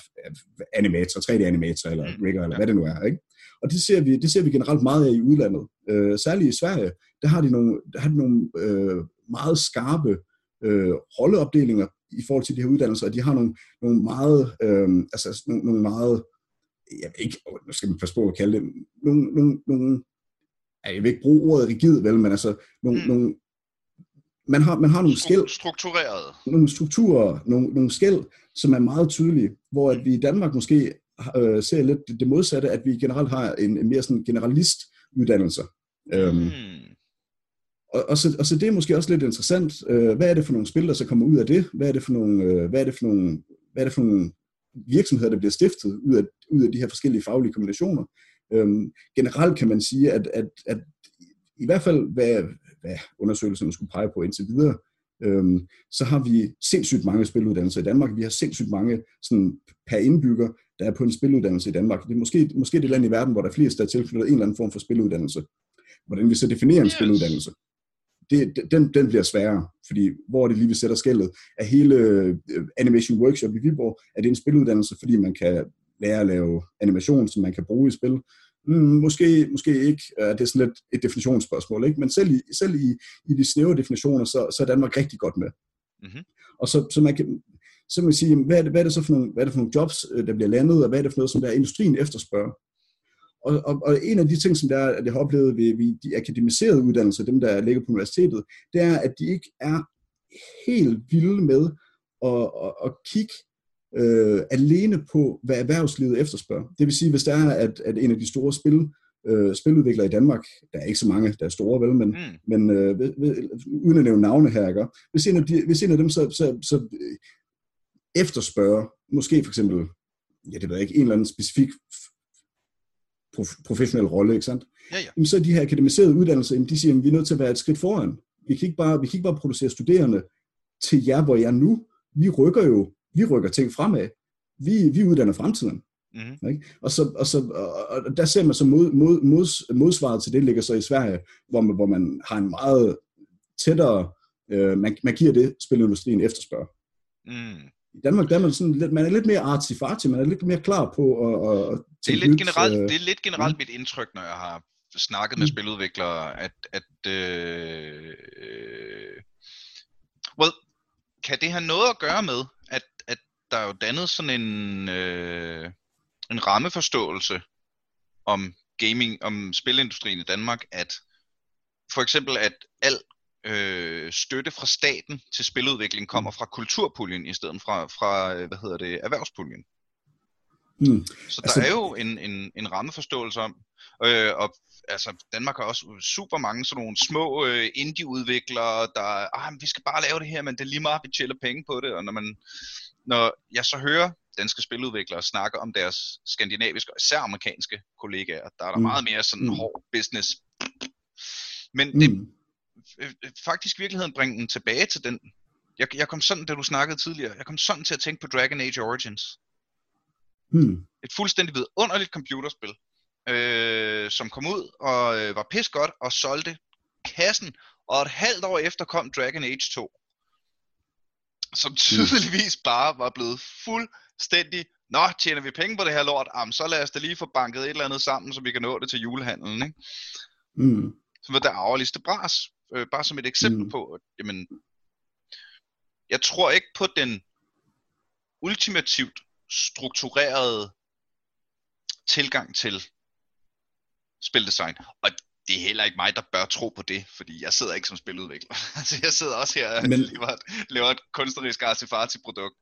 animator, 3D-animator, eller mm. rigger, eller ja. hvad det nu er. Ikke? Og det ser, vi, det ser vi generelt meget af i udlandet. Øh, særligt i Sverige, der har de nogle, der har de nogle øh, meget skarpe øh, rolleopdelinger i forhold til de her uddannelser, og de har nogle, nogle meget, øh, altså nogle, nogle meget jeg vil ikke, nu skal man passe på at kalde det, nogle, nogle, nogle jeg vil ikke bruge ordet rigid, vel, men altså, nogle, mm. nogle man har, man har nogle skæld. Struktureret. Nogle strukturer, nogle, nogle skæld, som er meget tydelige, hvor at vi i Danmark måske øh, ser lidt det modsatte, at vi generelt har en, en mere sådan generalist uddannelse. Øhm, mm. Øhm, og, og, så, og så det er måske også lidt interessant. Øh, hvad er det for nogle spil, der så kommer ud af det? Hvad er det for nogle, øh, hvad er det for nogle, hvad er det for nogle virksomheder, der bliver stiftet ud af, ud af de her forskellige faglige kombinationer. Øhm, generelt kan man sige, at, at, at i hvert fald, hvad, hvad undersøgelserne skulle pege på indtil videre, øhm, så har vi sindssygt mange spiluddannelser i Danmark. Vi har sindssygt mange sådan, per indbygger, der er på en spiluddannelse i Danmark. Det er måske, måske det land i verden, hvor der er flest, der er tilknyttet en eller anden form for spiluddannelse. Hvordan vi så definerer en spiluddannelse det, den, den bliver sværere, fordi hvor det lige vi sætter skældet, er hele øh, Animation Workshop i Viborg, er det en spiluddannelse, fordi man kan lære at lave animation, som man kan bruge i spil. Mm, måske, måske ikke. Det er sådan lidt et definitionsspørgsmål, ikke? men selv i, selv i, i de snævre definitioner, så, så er Danmark rigtig godt med. Mm-hmm. Og så, så man kan, så man sige, hvad er, det, hvad er det så for nogle, hvad er det for nogle jobs, øh, der bliver landet, og hvad er det for noget, som der industrien efterspørger? Og, og, og en af de ting, som der, at jeg har oplevet ved, ved de akademiserede uddannelser, dem der ligger på universitetet, det er, at de ikke er helt vilde med at, at, at kigge øh, alene på, hvad erhvervslivet efterspørger. Det vil sige, hvis der er, at, at en af de store spil, øh, spiludviklere i Danmark, der er ikke så mange, der er store, vel, men, mm. men øh, ved, ved, uden at nævne navne her, ikke? Hvis, en af de, hvis en af dem så, så, så efterspørger, måske for eksempel ja, det ved jeg ikke, en eller anden specifik prof- professionel rolle, ikke sandt? Ja, ja. Jamen, så de her akademiserede uddannelser, jamen, de siger, at vi er nødt til at være et skridt foran. Vi kan ikke bare, vi kan ikke bare producere studerende til jer, hvor jeg er nu. Vi rykker jo, vi rykker ting fremad. Vi, vi uddanner fremtiden. Mm-hmm. Ikke? Og, så, og, så, og der ser man så mod, mod, mod, modsvaret til det ligger så i Sverige, hvor man, hvor man har en meget tættere, øh, man, man giver det, spilindustrien efterspørger. Mm. I Danmark der er man, sådan lidt, man er lidt mere artsy man er lidt mere klar på at, at det, er lidt generelt, øh, det er lidt generelt mm. mit indtryk, når jeg har snakket med mm. spiludviklere, at, at øh, øh, well, kan det have noget at gøre med, at, at der er jo dannet sådan en, øh, en rammeforståelse om gaming, om spilindustrien i Danmark, at for eksempel, at al øh, støtte fra staten til spiludvikling kommer mm. fra kulturpuljen i stedet fra, fra hvad hedder det, erhvervspuljen. Mm. Så der altså, er jo en, en, en rammeforståelse om, øh, og altså Danmark har også super mange sådan nogle små øh, indie-udviklere, der, ah, vi skal bare lave det her, men det er lige meget, vi tjener penge på det, og når man, når jeg så hører danske spiludviklere snakke om deres skandinaviske og især amerikanske kollegaer, der er der mm. meget mere sådan mm. hård business. Men mm. det øh, øh, faktisk i virkeligheden bringe den tilbage til den. Jeg, jeg kom sådan, da du snakkede tidligere, jeg kom sådan til at tænke på Dragon Age Origins. Hmm. Et fuldstændig vidunderligt computerspil, øh, som kom ud og øh, var pis godt og solgte kassen, og et halvt år efter kom Dragon Age 2, som tydeligvis bare var blevet fuldstændig, nå, tjener vi penge på det her lort, Am, så lad os da lige få banket et eller andet sammen, så vi kan nå det til julehandlen, ikke? Mm. Som var det arveligste bras, øh, bare som et eksempel mm. på, jamen, jeg tror ikke på den ultimativt struktureret tilgang til spildesign. Og det er heller ikke mig, der bør tro på det, fordi jeg sidder ikke som spiludvikler. altså, jeg sidder også her og laver, et, laver et kunstnerisk artifarti-produkt.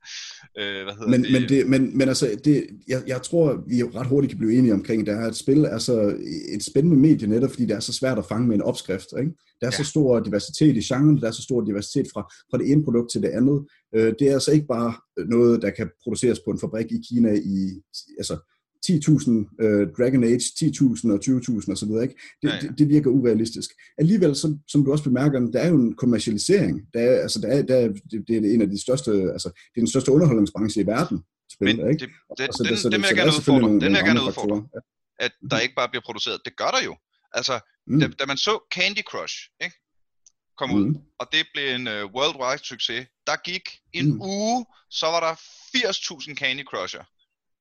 Øh, hvad hedder men, det? Men, det, men, men altså, det, jeg, jeg tror, vi ret hurtigt kan blive enige omkring, det her et spil er så et spændende medie netop, fordi det er så svært at fange med en opskrift. Ikke? Der er ja. så stor diversitet i genren, der er så stor diversitet fra, fra det ene produkt til det andet. Øh, det er altså ikke bare noget, der kan produceres på en fabrik i Kina i, altså 10.000 uh, Dragon Age, 10.000 og 20.000 osv. Ikke? Det, ja, ja. det, det virker urealistisk. Alligevel, som, som du også bemærker, der er jo en kommercialisering. Der er, altså, der er, der er, det, det er en af de største, altså, det er den største underholdningsbranche i verden. Spil, Men ikke? Det, det, altså, den, vil jeg gerne udfordre. Den vil jeg gerne udfordre. At der ikke bare bliver produceret. Det gør der jo. Altså, mm. da, da man så Candy Crush, ikke? kom mm. ud, og det blev en uh, worldwide succes. Der gik en mm. uge, så var der 80.000 Candy Crusher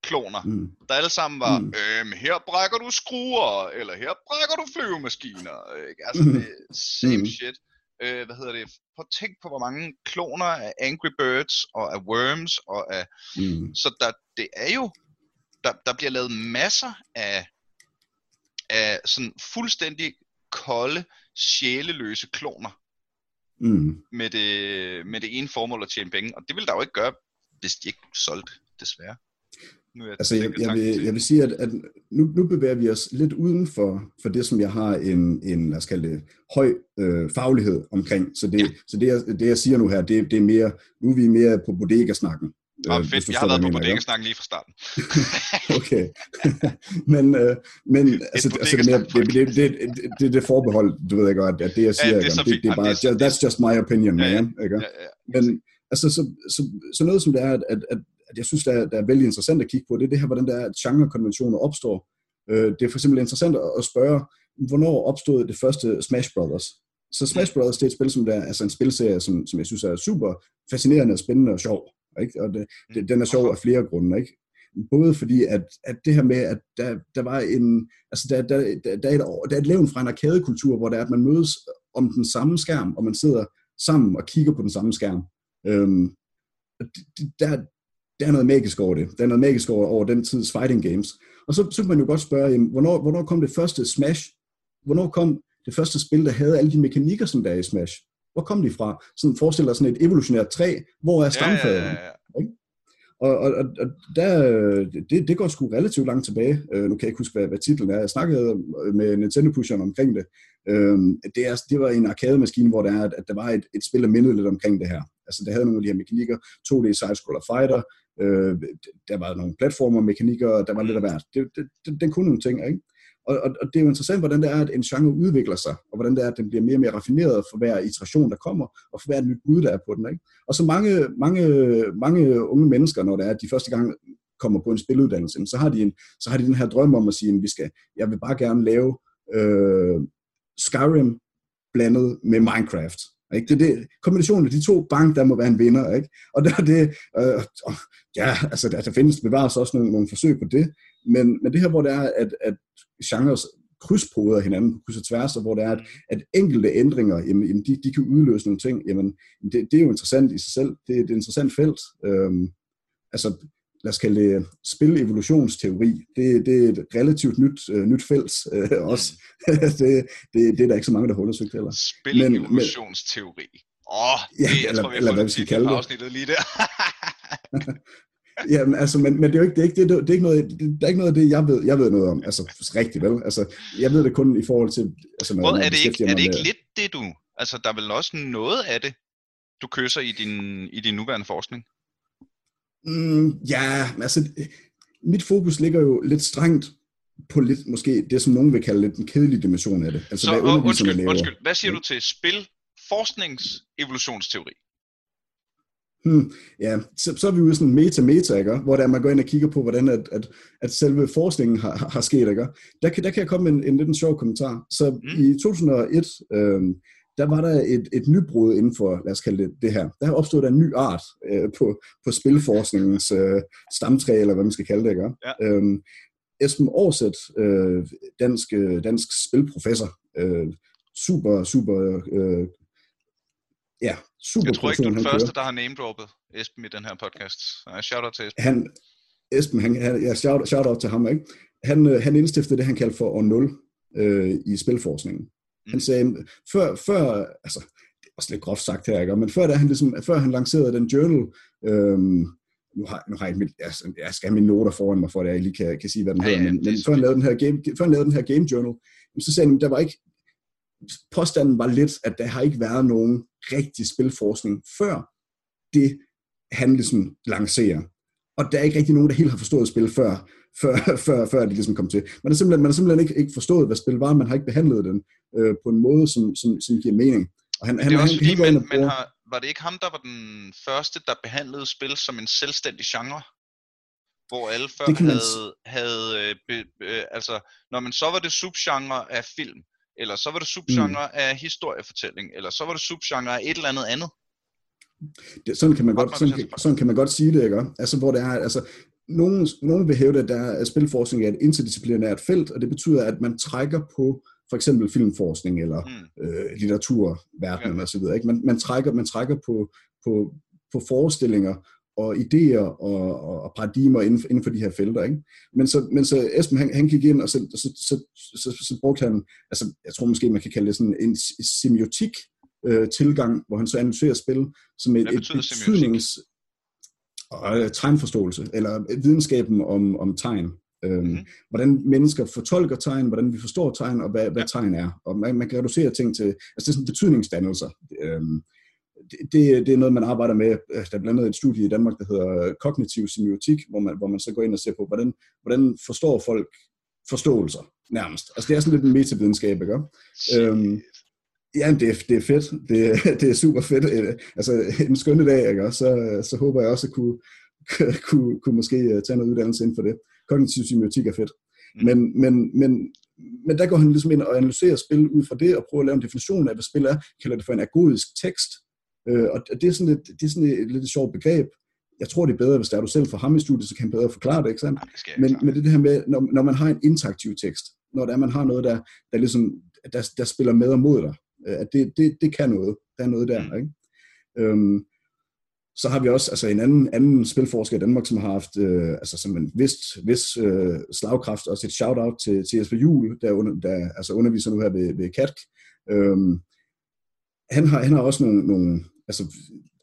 kloner, mm. der alle sammen var, mm. øhm, her brækker du skruer, eller her brækker du flyvemaskiner. Ikke? Altså, mm. det er same mm. shit. Øh, hvad hedder det? Prøv at tænk på, hvor mange kloner af Angry Birds, og af Worms, og af... Mm. Så der, det er jo... Der, der bliver lavet masser af, af sådan fuldstændig kolde, sjæleløse kloner. Mm. Med, det, med det ene formål at tjene penge. Og det vil der jo ikke gøre, hvis de ikke solgte, desværre. Nu jeg altså, jeg, jeg, vil, jeg vil sige, at, at nu, nu bevæger vi os lidt uden for, for det, som jeg har en, en lad os kalde det, høj øh, faglighed omkring. Så, det, ja. så det, jeg, det, jeg siger nu her, det, det er mere, nu er vi mere på bodega-snakken. Ah, fedt. Jeg har været på bodega-snakken lige fra starten. okay. men, øh, men altså, altså det, det, det, det, det, det, forbehold, du ved ikke, at, at det, jeg siger, ja, det, er det, det, er bare, that's just my opinion, ja, ja. man. Ikke? Ja, ja. Men altså, så, så, så noget som det er, at, at, at jeg synes, der er, der er vældig interessant at kigge på, det er det her, hvordan der er, genrekonventioner opstår. Øh, det er for eksempel interessant at spørge, hvornår opstod det første Smash Brothers? Så Smash Brothers, det er et spil, som der altså en spilserie, som, som jeg synes er super fascinerende og spændende og sjov. Ikke? Og det, det, den er sjov af flere grunde. Ikke? Både fordi, at, at det her med, at der, der var en, altså der, der, der, der, er et, der er et levn fra en arkadekultur, hvor der er, at man mødes om den samme skærm, og man sidder sammen og kigger på den samme skærm. Øhm, der, der er noget magisk over det. Der er noget magisk over, over den tids fighting games. Og så, så kan man jo godt spørge, jamen, hvornår, hvornår kom det første Smash? Hvornår kom det første spil, der havde alle de mekanikker, som der er i Smash? Hvor kom de fra? Sådan forestiller sådan et evolutionært træ. Hvor er stamfaderen? Ja, ja, ja. Og, og, og der, det, det går sgu relativt langt tilbage. Uh, nu kan jeg ikke huske, hvad, hvad titlen er. Jeg snakkede med Nintendo Pusheren omkring det. Uh, det, er, det var en arcade-maskine, hvor der, er, at der var et, et spil, der mindede lidt omkring det her. Altså, der havde nogle af de her mekanikker, 2D side-scroller fighter, øh, der var nogle platformer, mekanikker, der var lidt af hvert. Det, det, det, den kunne nogle ting, ikke? Og, og, og det er jo interessant, hvordan det er, at en genre udvikler sig, og hvordan det er, at den bliver mere og mere raffineret for hver iteration, der kommer, og for hver nyt bud, der er på den. Ikke? Og så mange, mange, mange unge mennesker, når det er, at de første gang kommer på en spiluddannelse, så har de, en, så har de den her drøm om at sige, at vi skal, jeg vil bare gerne lave øh, Skyrim blandet med Minecraft. Ikke? Det er det, kombinationen af de to bank, der må være en vinder. Ikke? Og der er det, øh, ja, altså der, der findes bevares også nogle, nogle forsøg på det, men, men det her, hvor det er, at, at genres krydspoder hinanden på kryds og tværs, og hvor det er, at, at enkelte ændringer, jamen, jamen de, de kan udløse nogle ting, jamen, det, det er jo interessant i sig selv. Det, det er et interessant felt. Øhm, altså, lad os kalde det spil-evolutionsteori. Det, det er et relativt nyt, uh, nyt felt også. Mm. det, det, det er der ikke så mange, der har undersøgt heller. Spil-evolutionsteori. Åh, oh, det, ja, jeg eller, tror, vi eller hvad vi skal kalde det. afsnittet lige der. Jamen, altså, men, men det er jo ikke, det er ikke, det, det er ikke noget, det, der er ikke noget af det, jeg ved, jeg ved noget om. Altså, rigtigt vel? Altså, jeg ved det kun i forhold til... Altså, når, er, det ikke, er det ikke med, lidt det, du... Altså, der er vel også noget af det, du kysser i din, i din nuværende forskning? Mm, ja, altså, mit fokus ligger jo lidt strengt på lidt, måske det, som nogen vil kalde lidt den kedelige dimension af det. Altså, Så, hvad undskyld, laver. undskyld, hvad siger du til spil, forsknings, evolutionsteori? Hmm, ja, så, så er vi jo sådan meta-meta, ikke? hvor der man går ind og kigger på, hvordan at, at, at selve forskningen har, har sket. Ikke? Der, kan, der kan jeg komme med en, en lidt en sjov kommentar. Så mm. i 2001, øh, der var der et, et nybrud inden for, lad os kalde det det her. Der har opstået en ny art øh, på, på spilforskningens øh, stamtræ, eller hvad man skal kalde det. Ikke? Ja. Øhm, Esben Aarsæt, øh, dansk, øh, dansk spilprofessor, øh, super, super øh, ja, super Jeg tror ikke, du er den første, kører. der har name-droppet Esben i den her podcast. Shout-out til Esben. Han, Esben, han, han, ja, shout, shout-out til ham, ikke? Han, øh, han indstiftede det, han kaldte for år 0 øh, i spilforskningen. Mm. Han sagde, før, før, altså, det er også lidt groft sagt her, ikke? men før, da han, ligesom, før han lancerede den journal, øhm, nu har, nu har jeg, mit, jeg, jeg skal have mine noter foran mig, for at jeg lige kan, kan sige, hvad den ja, hedder, men, men før, han lavede den her game, før han lavede den her game journal, så sagde han, der var ikke, påstanden var lidt, at der har ikke været nogen rigtig spilforskning før det, han ligesom lancerer. Og der er ikke rigtig nogen, der helt har forstået spil før, før, før, før det ligesom kom til. Man har simpelthen, man har simpelthen ikke, ikke forstået, hvad spil var, man har ikke behandlet den øh, på en måde, som, som, som giver mening. Og han, det er også han, fordi, han, man, man har, var det ikke ham, der var den første, der behandlede spil som en selvstændig genre? Hvor alle før havde, man... havde øh, be, øh, altså, når man så var det subgenre af film, eller så var det subgenre mm. af historiefortælling, eller så var det subgenre af et eller andet andet. Det, sådan, kan man godt, sådan, kan, sådan kan man godt sige det, ikke? Altså, hvor det er, altså, nogen, nogen vil hævde, at der er, spilforskning er et interdisciplinært felt, og det betyder, at man trækker på for eksempel filmforskning eller mm. øh, litteraturverdenen ja. osv. Ikke? Man, man, trækker, man trækker på, på, på forestillinger og idéer og, og, og paradigmer inden for, inden for de her felter. Ikke? Men, så, men så Esben, han, han gik ind, og så, så, så, så, så brugte han, altså jeg tror måske, man kan kalde det sådan en semiotik øh, tilgang, hvor han så analyserer spil som et, et betydnings og øh, tegnforståelse, eller videnskaben om, om tegn. Øhm, mm-hmm. Hvordan mennesker fortolker tegn, hvordan vi forstår tegn, og hvad, hvad tegn er. Og man, man kan reducere ting til, altså det er sådan betydningsdannelser. Øhm, det, det er noget, man arbejder med. Øh, der er blandt andet et studie i Danmark, der hedder kognitiv semiotik, hvor man, hvor man så går ind og ser på, hvordan, hvordan forstår folk forståelser nærmest. Altså det er sådan lidt en metavidenskab, ikke? Øhm, ja, det er, det er fedt. Det, det er super fedt. Øh, altså en skønne dag, ikke? Så, så håber jeg også at kunne, kunne, kunne måske øh, tage noget uddannelse inden for det. Kognitiv semiotik er fedt. Mm. Men, men, men, men der går han ligesom ind og analyserer spil ud fra det, og prøver at lave en definition af, hvad spil er. Kalder det for en agodisk tekst. Øh, og det er sådan, et, det er sådan et, lidt sjovt begreb. Jeg tror, det er bedre, hvis der er du selv for ham i studiet, så kan han bedre forklare det, ikke sandt? Ja, men, men det, det her med, når, når man har en interaktiv tekst, når der man har noget, der, der, ligesom, der, der spiller med og mod dig, at det, det, det kan noget. Der er noget der, mm. ikke? Øhm, så har vi også altså en anden, anden spilforsker i Danmark, som har haft øh, altså som en vis, vis øh, slagkraft, også et shout-out til, til Jesper Juhl, der, under, der altså underviser nu her ved, ved KATK. Øhm, han, har, han har også nogle, nogle altså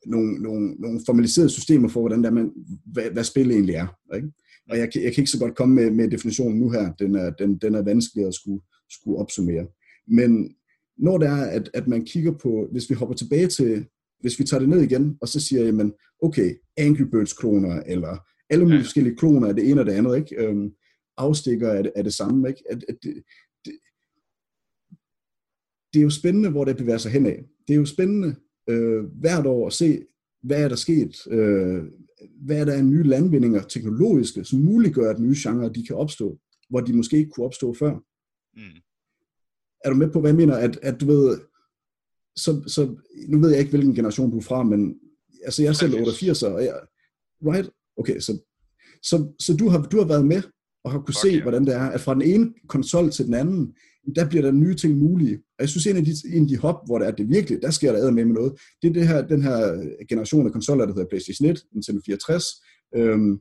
nogle, nogle, nogle formaliserede systemer for, hvordan der man, hvad, hvad spil egentlig er. Ikke? Og jeg, jeg kan ikke så godt komme med, med definitionen nu her. Den er, den, den er vanskelig at skulle, skulle opsummere. Men når det er, at, at man kigger på, hvis vi hopper tilbage til, hvis vi tager det ned igen, og så siger jamen, okay, Angry Birds kloner, eller alle mulige ja. forskellige kloner af det ene og det andet, ikke? Øhm, afstikker af det, af det samme, ikke? At, at det, det, det er jo spændende, hvor det bevæger sig henad. Det er jo spændende øh, hvert år at se, hvad er der sket, øh, hvad er der af nye landvindinger, teknologiske, som muliggør, at nye genrer de kan opstå, hvor de måske ikke kunne opstå før. Mm. Er du med på, hvad jeg mener? At, at du ved, så, så, nu ved jeg ikke, hvilken generation du er fra, men altså jeg er selv 88, og jeg, right? Okay, så, så, så du, har, du har været med og har kunne okay, se, hvordan det er, at fra den ene konsol til den anden, der bliver der nye ting mulige. Og jeg synes, en af de, en af de hop, hvor det er det virkelig, der sker der med med noget, det er det her, den her generation af konsoller, der hedder PlayStation 1, Nintendo 64. Øhm,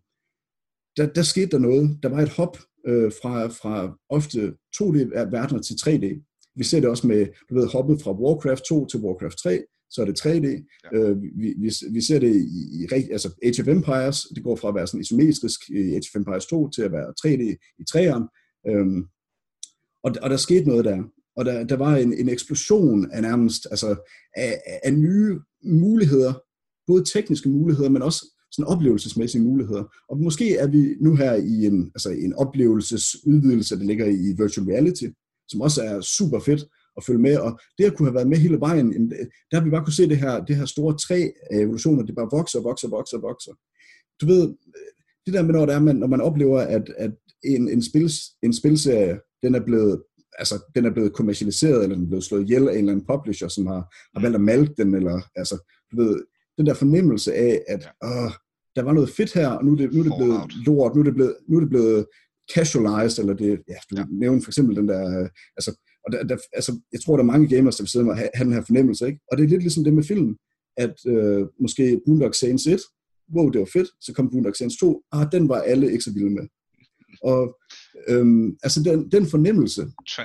der, der skete der noget. Der var et hop øh, fra, fra ofte 2D-verdener til 3D. Vi ser det også med, du ved, hoppet fra Warcraft 2 til Warcraft 3, så er det 3D. Ja. Øh, vi, vi, vi ser det i, i altså Age of Empires, det går fra at være sådan isometrisk i Age of Empires 2 til at være 3D i 3'eren. Øhm, og, og der skete noget der. Og der, der var en, en eksplosion af nærmest, altså af, af nye muligheder, både tekniske muligheder, men også sådan oplevelsesmæssige muligheder. Og måske er vi nu her i en, altså en oplevelsesudvidelse, der ligger i virtual reality, som også er super fedt at følge med. Og det at kunne have været med hele vejen, der har vi bare kunne se det her, det her store træ af evolutioner, det bare vokser, vokser, vokser, vokser. Du ved, det der med, når, det er, man, når man oplever, at, at en, en, spil, en spilserie, den er blevet altså, den er blevet kommercialiseret, eller den er blevet slået ihjel af en eller anden publisher, som har, har valgt at malke den, eller altså, du ved, den der fornemmelse af, at åh, der var noget fedt her, og nu er det, nu er det blevet lort, nu er det blevet, nu er det blevet casualized, eller det, ja, du ja. nævnte for eksempel den der, altså, og der, der, altså, jeg tror, der er mange gamers, der vil sidde og have, have den her fornemmelse, ikke? Og det er lidt ligesom det med film, at øh, måske Boondock Saints 1, wow, det var fedt, så kom Boondock Saints 2, ah, den var alle ikke så vilde med. Og øhm, altså den, den fornemmelse,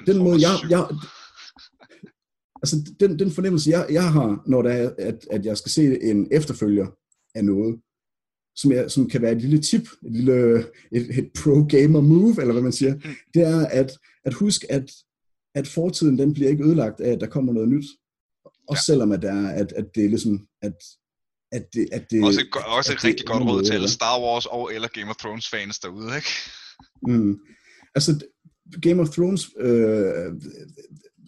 den måde jeg, jeg altså den, den fornemmelse jeg, jeg har, når det er, at, at jeg skal se en efterfølger af noget, som, jeg, som kan være et lille tip, et lille et, et pro-gamer move, eller hvad man siger, mm. det er at, at huske, at, at fortiden den bliver ikke ødelagt af, at der kommer noget nyt. Også ja. selvom at, der er, at, at det er ligesom, at, at det, at det, også et, også et rigtig godt råd til alle Star Wars og eller Game of Thrones fans derude, ikke? Mm. Altså, Game of Thrones øh,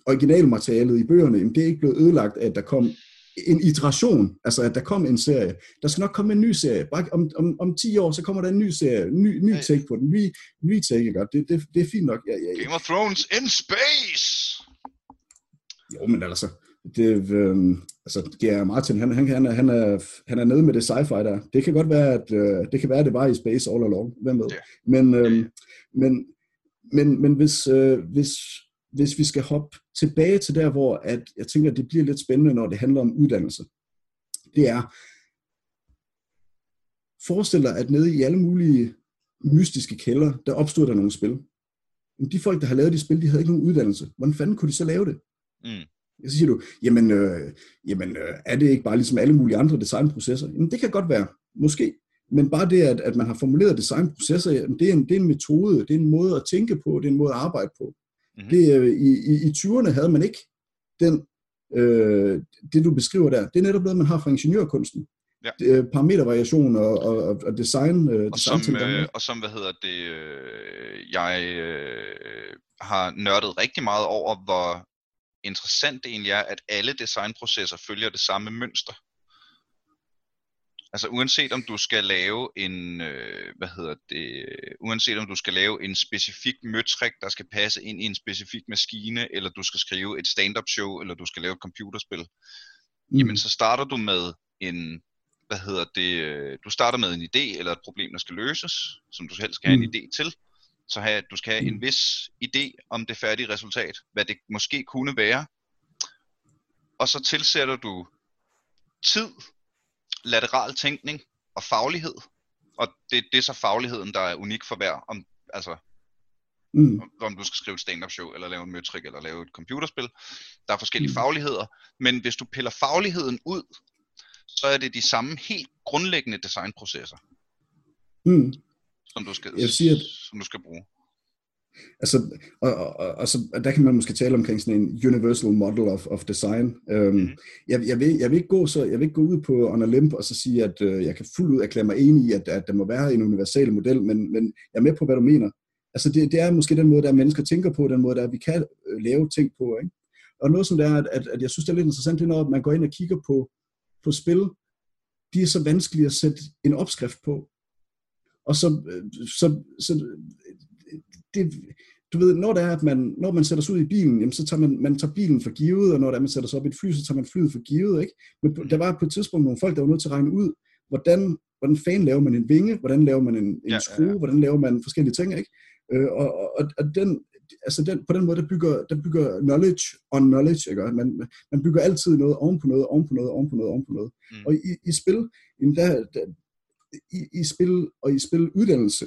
originalmaterialet i bøgerne, jamen, det er ikke blevet ødelagt af, at der kom en iteration, altså at der kom en serie. Der skal nok komme en ny serie. Bare om, om, om 10 år, så kommer der en ny serie, ny, ny take på den, ny, ny take, ikke? Det, det, det er fint nok. Ja, ja, ja. Game of Thrones in space! Jo, men altså, det, øh, altså, G.R. Martin, han, han, han, er, han, er, han er nede med det sci-fi der. Det kan godt være, at øh, det kan være, at det var i space all along. Hvem ved? Yeah. Men, øh, yeah. men, men, men hvis, øh, hvis, hvis vi skal hoppe tilbage til der, hvor at jeg tænker, at det bliver lidt spændende, når det handler om uddannelse, det er, forestil dig, at nede i alle mulige mystiske kælder, der opstod der nogle spil. Men de folk, der har lavet de spil, de havde ikke nogen uddannelse. Hvordan fanden kunne de så lave det? Mm. Så siger du, jamen, øh, jamen øh, er det ikke bare ligesom alle mulige andre designprocesser? Jamen det kan godt være, måske. Men bare det, at, at man har formuleret designprocesser, det er, en, det er en metode, det er en måde at tænke på, det er en måde at arbejde på. Mm-hmm. Det, øh, i, i, I 20'erne havde man ikke den, øh, det, du beskriver der. Det er netop noget, man har fra ingeniørkunsten. Ja. Øh, parametervariation og, og, og design. Øh, og, design som, øh, og som, hvad hedder det, øh, jeg øh, har nørdet rigtig meget over, hvor interessant det egentlig er, at alle designprocesser følger det samme mønster. Altså uanset om du skal lave en, øh, hvad hedder det, uanset om du skal lave en specifik møtrik, der skal passe ind i en specifik maskine, eller du skal skrive et stand-up show, eller du skal lave et computerspil, mm. jamen så starter du med en, hvad hedder det, øh, du starter med en idé, eller et problem, der skal løses, som du selv skal have mm. en idé til. Så have, du skal have en mm. vis idé om det færdige resultat, hvad det måske kunne være. Og så tilsætter du tid lateral tænkning og faglighed. Og det, det er så fagligheden, der er unik for hver. Om, altså, mm. om du skal skrive et stand-up show, eller lave en møtrik, eller lave et computerspil. Der er forskellige mm. fagligheder. Men hvis du piller fagligheden ud, så er det de samme helt grundlæggende designprocesser, mm. som, du skal, Jeg siger, som du skal bruge. Altså, og, og, og, og så, der kan man måske tale omkring sådan en universal model of, of design. Um, mm. jeg, jeg, vil, jeg, vil ikke gå så, jeg vil ikke gå ud på on Olymp og så sige, at uh, jeg kan fuldt ud erklære mig enig i, at, at der må være en universal model, men, men jeg er med på, hvad du mener. Altså, det, det er måske den måde, der mennesker tænker på, den måde, der vi kan øh, lave ting på. Ikke? Og noget som det er, at, at, at jeg synes, det er lidt interessant, det er, når man går ind og kigger på, på spil, de er så vanskelige at sætte en opskrift på. Og så, øh, så, så det, du ved, når det er, at man, når man sætter sig ud i bilen, jamen, så tager man, man tager bilen for givet, og når det er, man sætter sig op i et fly, så tager man flyet for givet, ikke? Men der var på et tidspunkt nogle folk, der var nødt til at regne ud, hvordan, hvordan fanden laver man en vinge, hvordan laver man en, en ja, skrue, ja, ja. hvordan laver man forskellige ting, ikke? Øh, og, og, og den, altså den, på den måde, der bygger, der bygger knowledge on knowledge, ikke? Man, man bygger altid noget oven på noget, oven på noget, oven på noget, oven på noget. Mm. Og i, i spil, der, der, i, i spil og i spil uddannelse,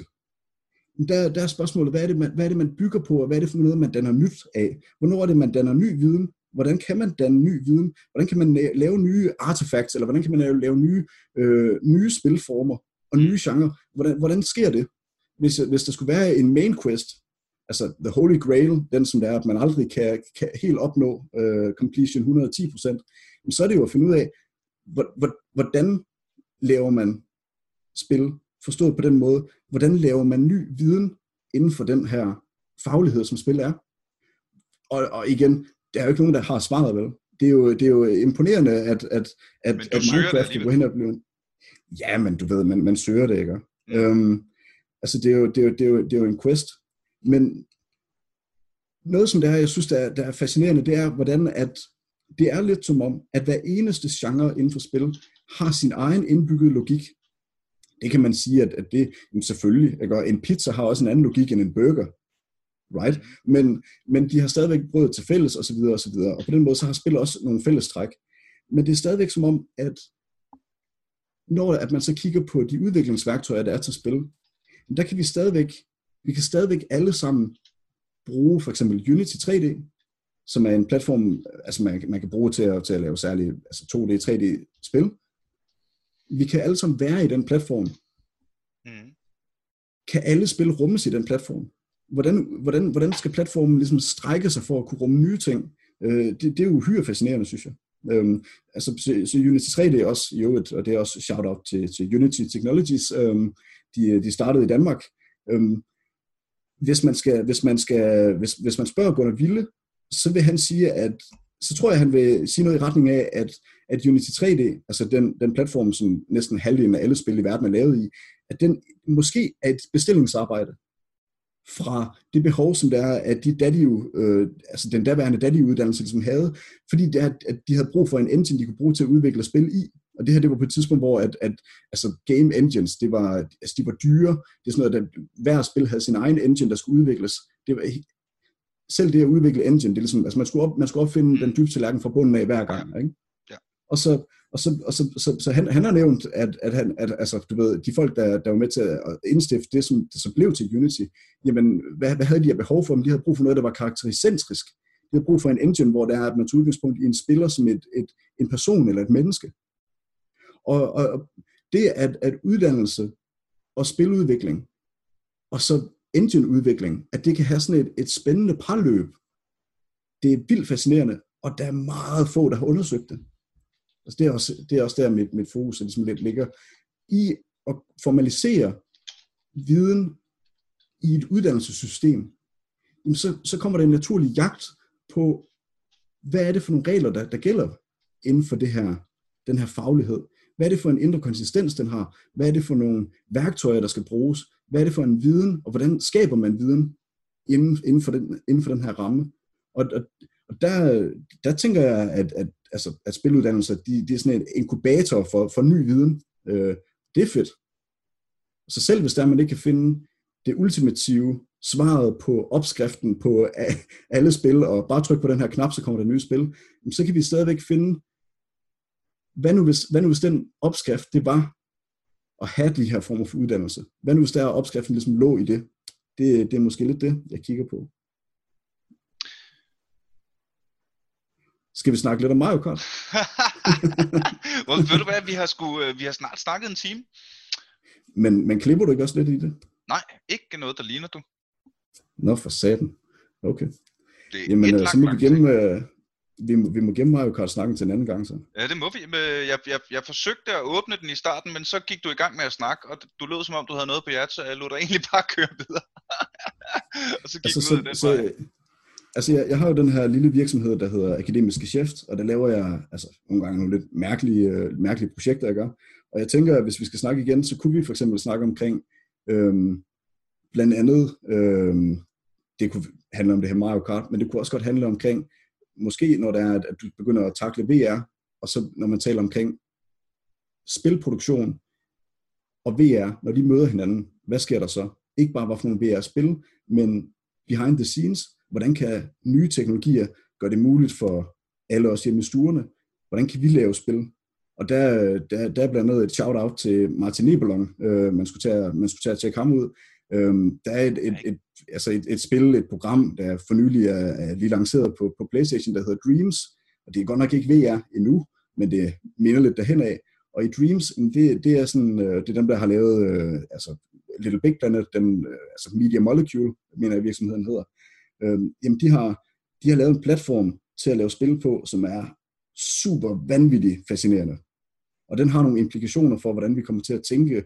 der, der er spørgsmålet, hvad er, det, man, hvad er det, man bygger på, og hvad er det for noget, man danner nyt af? Hvornår er det, man danner ny viden? Hvordan kan man danne ny viden? Hvordan kan man lave nye artefacts, eller hvordan kan man lave, lave nye, øh, nye spilformer og nye genrer? Hvordan, hvordan sker det? Hvis, hvis der skulle være en main quest, altså the holy grail, den som der er, at man aldrig kan, kan helt opnå øh, completion 110%, så er det jo at finde ud af, hvordan laver man spil forstået på den måde, hvordan laver man ny viden inden for den her faglighed, som spil er. Og, og igen, der er jo ikke nogen, der har svaret vel. Det er jo, det er jo imponerende, at, at, at, at Minecraft kan gå hen og blive... Ja, men du ved, man, man søger det, ikke? Mm. Øhm, altså, det er, jo, det, er jo, det, er jo, det er jo en quest. Men noget, som det er, jeg synes, der er, der er fascinerende, det er, hvordan at det er lidt som om, at hver eneste genre inden for spil har sin egen indbyggede logik det kan man sige, at, at det jamen selvfølgelig, ikke? en pizza har også en anden logik end en burger, right? Men, men de har stadigvæk brød til fælles, og så videre, og så videre. Og på den måde, så har spillet også nogle fælles træk. Men det er stadigvæk som om, at når at man så kigger på de udviklingsværktøjer, der er til spil, der kan vi stadigvæk, vi kan stadigvæk alle sammen bruge for eksempel Unity 3D, som er en platform, altså man, man kan bruge til at, til at lave særlige altså 2D, 3D spil, vi kan alle sammen være i den platform. Mm. Kan alle spil rummes i den platform? Hvordan, hvordan, hvordan skal platformen ligesom strække sig for at kunne rumme nye ting? Øh, det, det er jo uhyre fascinerende, synes jeg. Øhm, altså, så, så Unity 3 det er også, jo, et, og det er også shout-out til, til Unity Technologies. Øhm, de, de startede i Danmark. Øhm, hvis man skal, hvis man skal, hvis, hvis man spørger Gunnar Ville, så vil han sige, at så tror jeg, han vil sige noget i retning af, at, at Unity 3D, altså den, den platform, som næsten halvdelen af alle spil i verden er lavet i, at den måske er et bestillingsarbejde fra det behov, som der er, at de daddy, øh, altså den daværende daddy-uddannelse, som ligesom havde, fordi det er, at de havde brug for en engine, de kunne bruge til at udvikle spil i. Og det her, det var på et tidspunkt, hvor at, at altså game engines, det var, altså de var dyre. Det er sådan noget, at hver spil havde sin egen engine, der skulle udvikles. Det var selv det at udvikle engine, det er ligesom, altså man skulle, op, man skulle opfinde den dybe tallerken fra bunden af hver gang, ikke? Og så, og så, og så, så, så han, han har nævnt, at, at, han, at altså, du ved, de folk, der, der var med til at indstifte det, som, det, som blev til Unity, jamen, hvad, hvad havde de af behov for? Men de havde brug for noget, der var karaktericentrisk. De havde brug for en engine, hvor der er, at man tog udgangspunkt i en spiller som et, et, en person eller et menneske. Og, og det at, at uddannelse og spiludvikling, og så engineudvikling, at det kan have sådan et, et spændende parløb. Det er vildt fascinerende, og der er meget få, der har undersøgt det. Altså det, er også, det er også der, mit, mit fokus ligesom lidt ligger i at formalisere viden i et uddannelsessystem. Jamen så, så kommer der en naturlig jagt på, hvad er det for nogle regler, der, der gælder inden for det her, den her faglighed. Hvad er det for en indre konsistens, den har? Hvad er det for nogle værktøjer, der skal bruges? hvad er det for en viden, og hvordan skaber man viden inden, inden, for, den, inden for den her ramme. Og, og, og der, der tænker jeg, at, at, altså, at spiluddannelser, de, de er sådan en inkubator for, for ny viden. Øh, det er fedt. Så selv hvis der man ikke kan finde det ultimative svaret på opskriften på alle spil, og bare trykke på den her knap, så kommer der nye spil, så kan vi stadigvæk finde, hvad nu hvis, hvad nu hvis den opskrift, det var at have de her former for uddannelse. Hvad nu hvis der opskriften ligesom lå i det? det? Det er måske lidt det, jeg kigger på. Skal vi snakke lidt om Mario Kart? well, ved du hvad, vi har, sku, øh, vi har snart snakket en time. Men, men klipper du ikke også lidt i det? Nej, ikke noget, der ligner du. Nå, for satan. Okay. Det er Jamen, øh, langt, så må vi gemme, øh, vi, må, vi må gemme Mario Kart snakken til en anden gang, så. Ja, det må vi. Men Jeg, jeg, jeg forsøgte at åbne den i starten, men så gik du i gang med at snakke, og du lød som om, du havde noget på hjertet, så jeg lod dig egentlig bare køre videre. og så gik Altså, du ud af så, den vej altså jeg, jeg har jo den her lille virksomhed, der hedder Akademisk Chef, og der laver jeg altså, nogle gange nogle lidt mærkelige, øh, mærkelige projekter, jeg gør. Og jeg tænker, at hvis vi skal snakke igen, så kunne vi for eksempel snakke omkring øhm, blandt andet, øhm, det kunne handle om det her Mario Kart, men det kunne også godt handle omkring, måske når det er, at, at du begynder at takle VR, og så når man taler omkring spilproduktion og VR, når de møder hinanden, hvad sker der så? Ikke bare, hvad for nogle VR-spil, men behind the scenes, hvordan kan nye teknologier gøre det muligt for alle os hjemme i stuerne? Hvordan kan vi lave spil? Og der, der, der er blandt andet et shout-out til Martin Nebelong, øh, man, skulle tage, man skulle tage at tjekke ham ud. Øhm, der er et, et, et, altså et, et spil, et program, der for nylig er, er lige lanceret på, på Playstation, der hedder Dreams, og det er godt nok ikke VR endnu, men det minder lidt derhen af. Og i Dreams, det, det er sådan, øh, det er dem, der har lavet, øh, altså Little Big Planet, den, øh, altså Media Molecule, mener jeg virksomheden hedder, øh, jamen de har, de har lavet en platform til at lave spil på, som er super vanvittigt fascinerende. Og den har nogle implikationer for, hvordan vi kommer til at tænke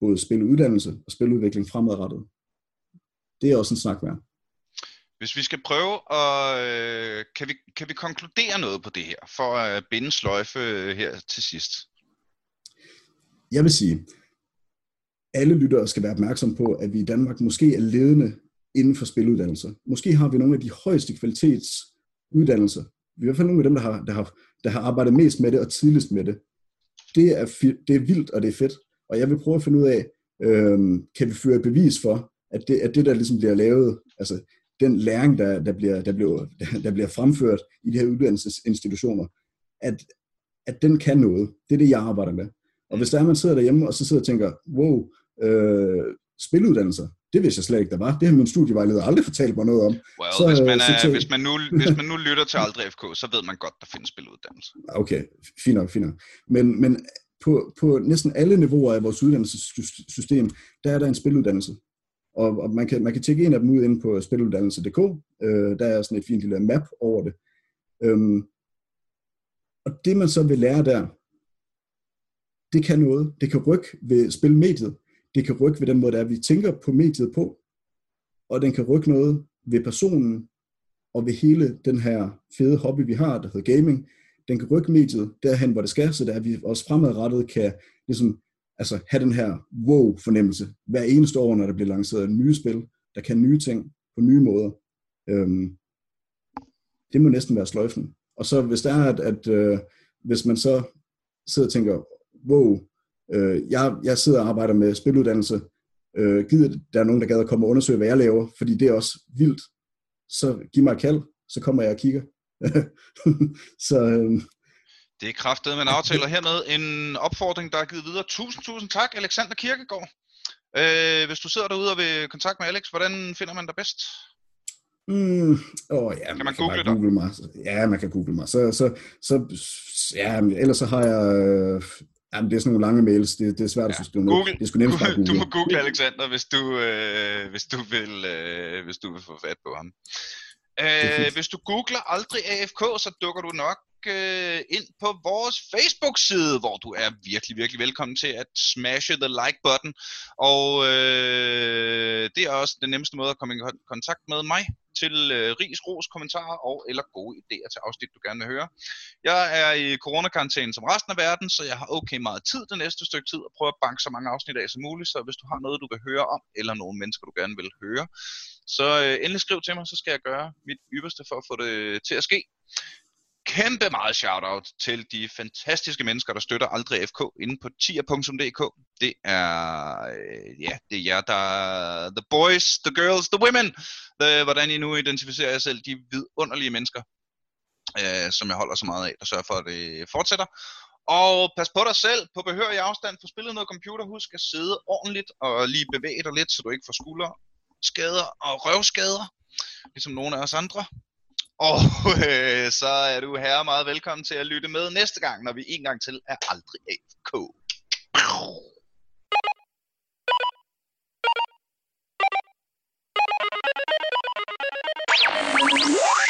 både spiluddannelse og spiludvikling fremadrettet. Det er også en snak værd. Hvis vi skal prøve at... Øh, kan, vi, kan vi konkludere noget på det her, for at binde sløjfe her til sidst? Jeg vil sige, alle lyttere skal være opmærksom på, at vi i Danmark måske er ledende inden for spiluddannelser. Måske har vi nogle af de højeste kvalitetsuddannelser. Vi er i hvert fald nogle af dem, der har, der har, der har arbejdet mest med det og tidligst med det. Det er, det er vildt, og det er fedt. Og jeg vil prøve at finde ud af, øh, kan vi føre bevis for, at det, at det der ligesom bliver lavet, altså den læring, der, der, bliver, der, bliver, der bliver fremført i de her uddannelsesinstitutioner, at, at den kan noget. Det er det, jeg arbejder med. Og hvis der er, man sidder derhjemme, og så sidder og tænker, wow, øh, spiluddannelser, det vidste jeg slet ikke, der var. Det har min studievejleder aldrig fortalt mig noget om. Well, så, hvis, man er, så, hvis, man nu, hvis man nu lytter til Aldrig FK, så ved man godt, der findes spiluddannelser. Okay, fint nok, fint nok. Men, men på, på næsten alle niveauer af vores uddannelsessystem, der er der en spiluddannelse. Og, og man, kan, man kan tjekke en af dem ud inde på spiluddannelse.dk. Øh, der er sådan et fint lille map over det. Øhm, og det man så vil lære der, det kan noget. Det kan rykke ved spilmediet. Det kan rykke ved den måde, der er, vi tænker på mediet på. Og den kan rykke noget ved personen og ved hele den her fede hobby, vi har, der hedder gaming. Den kan rykke mediet derhen, hvor det skal, så der vi også fremadrettet kan ligesom, altså, have den her wow-fornemmelse hver eneste år, når der bliver lanceret nye spil, der kan nye ting på nye måder. Øhm, det må næsten være sløjfen. Og så hvis der er, at, at øh, hvis man så sidder og tænker, wow, øh, jeg, jeg sidder og arbejder med spiluddannelse, øh, gider der er nogen, der gad at komme og undersøge, hvad jeg laver, fordi det er også vildt, så giv mig et kald, så kommer jeg og kigger. så, øh, det er kraftet med en aftale, og hermed en opfordring, der er givet videre. Tusind, tusind tak, Alexander Kirkegaard. Øh, hvis du sidder derude og vil kontakt med Alex, hvordan finder man dig bedst? Mm, åh, ja, kan man, man google kan google mig. Ja, man kan google mig. Så, så, så ja, ellers så har jeg... Jamen, det er sådan nogle lange mails. Det, det er svært ja. at skrive Google, Det sgu nemt google. Du må google Alexander, hvis du, øh, hvis du, vil, øh, hvis du vil få fat på ham. Øh, hvis du googler aldrig AFK, så dukker du nok øh, ind på vores Facebook-side, hvor du er virkelig, virkelig velkommen til at smashe the like-button. Og øh, det er også den nemmeste måde at komme i kontakt med mig til øh, ris, ros, kommentarer og eller gode idéer til afsnit, du gerne vil høre. Jeg er i coronakarantæne som resten af verden, så jeg har okay meget tid det næste stykke tid og prøver at banke så mange afsnit af som muligt. Så hvis du har noget, du vil høre om, eller nogle mennesker, du gerne vil høre, så øh, endelig skriv til mig, så skal jeg gøre mit ypperste for at få det til at ske kæmpe meget shout-out til de fantastiske mennesker, der støtter Aldrig FK inde på tier.dk. Det er, øh, ja, det er jer, der the boys, the girls, the women. The, hvordan I nu identificerer jer selv, de vidunderlige mennesker, øh, som jeg holder så meget af, der sørger for, at det fortsætter. Og pas på dig selv, på behørig afstand, få spillet noget computer, husk at sidde ordentligt og lige bevæge dig lidt, så du ikke får skulder, skader og røvskader, ligesom nogle af os andre. Og øh, så er du her meget velkommen til at lytte med næste gang, når vi en gang til er aldrig AFK. What?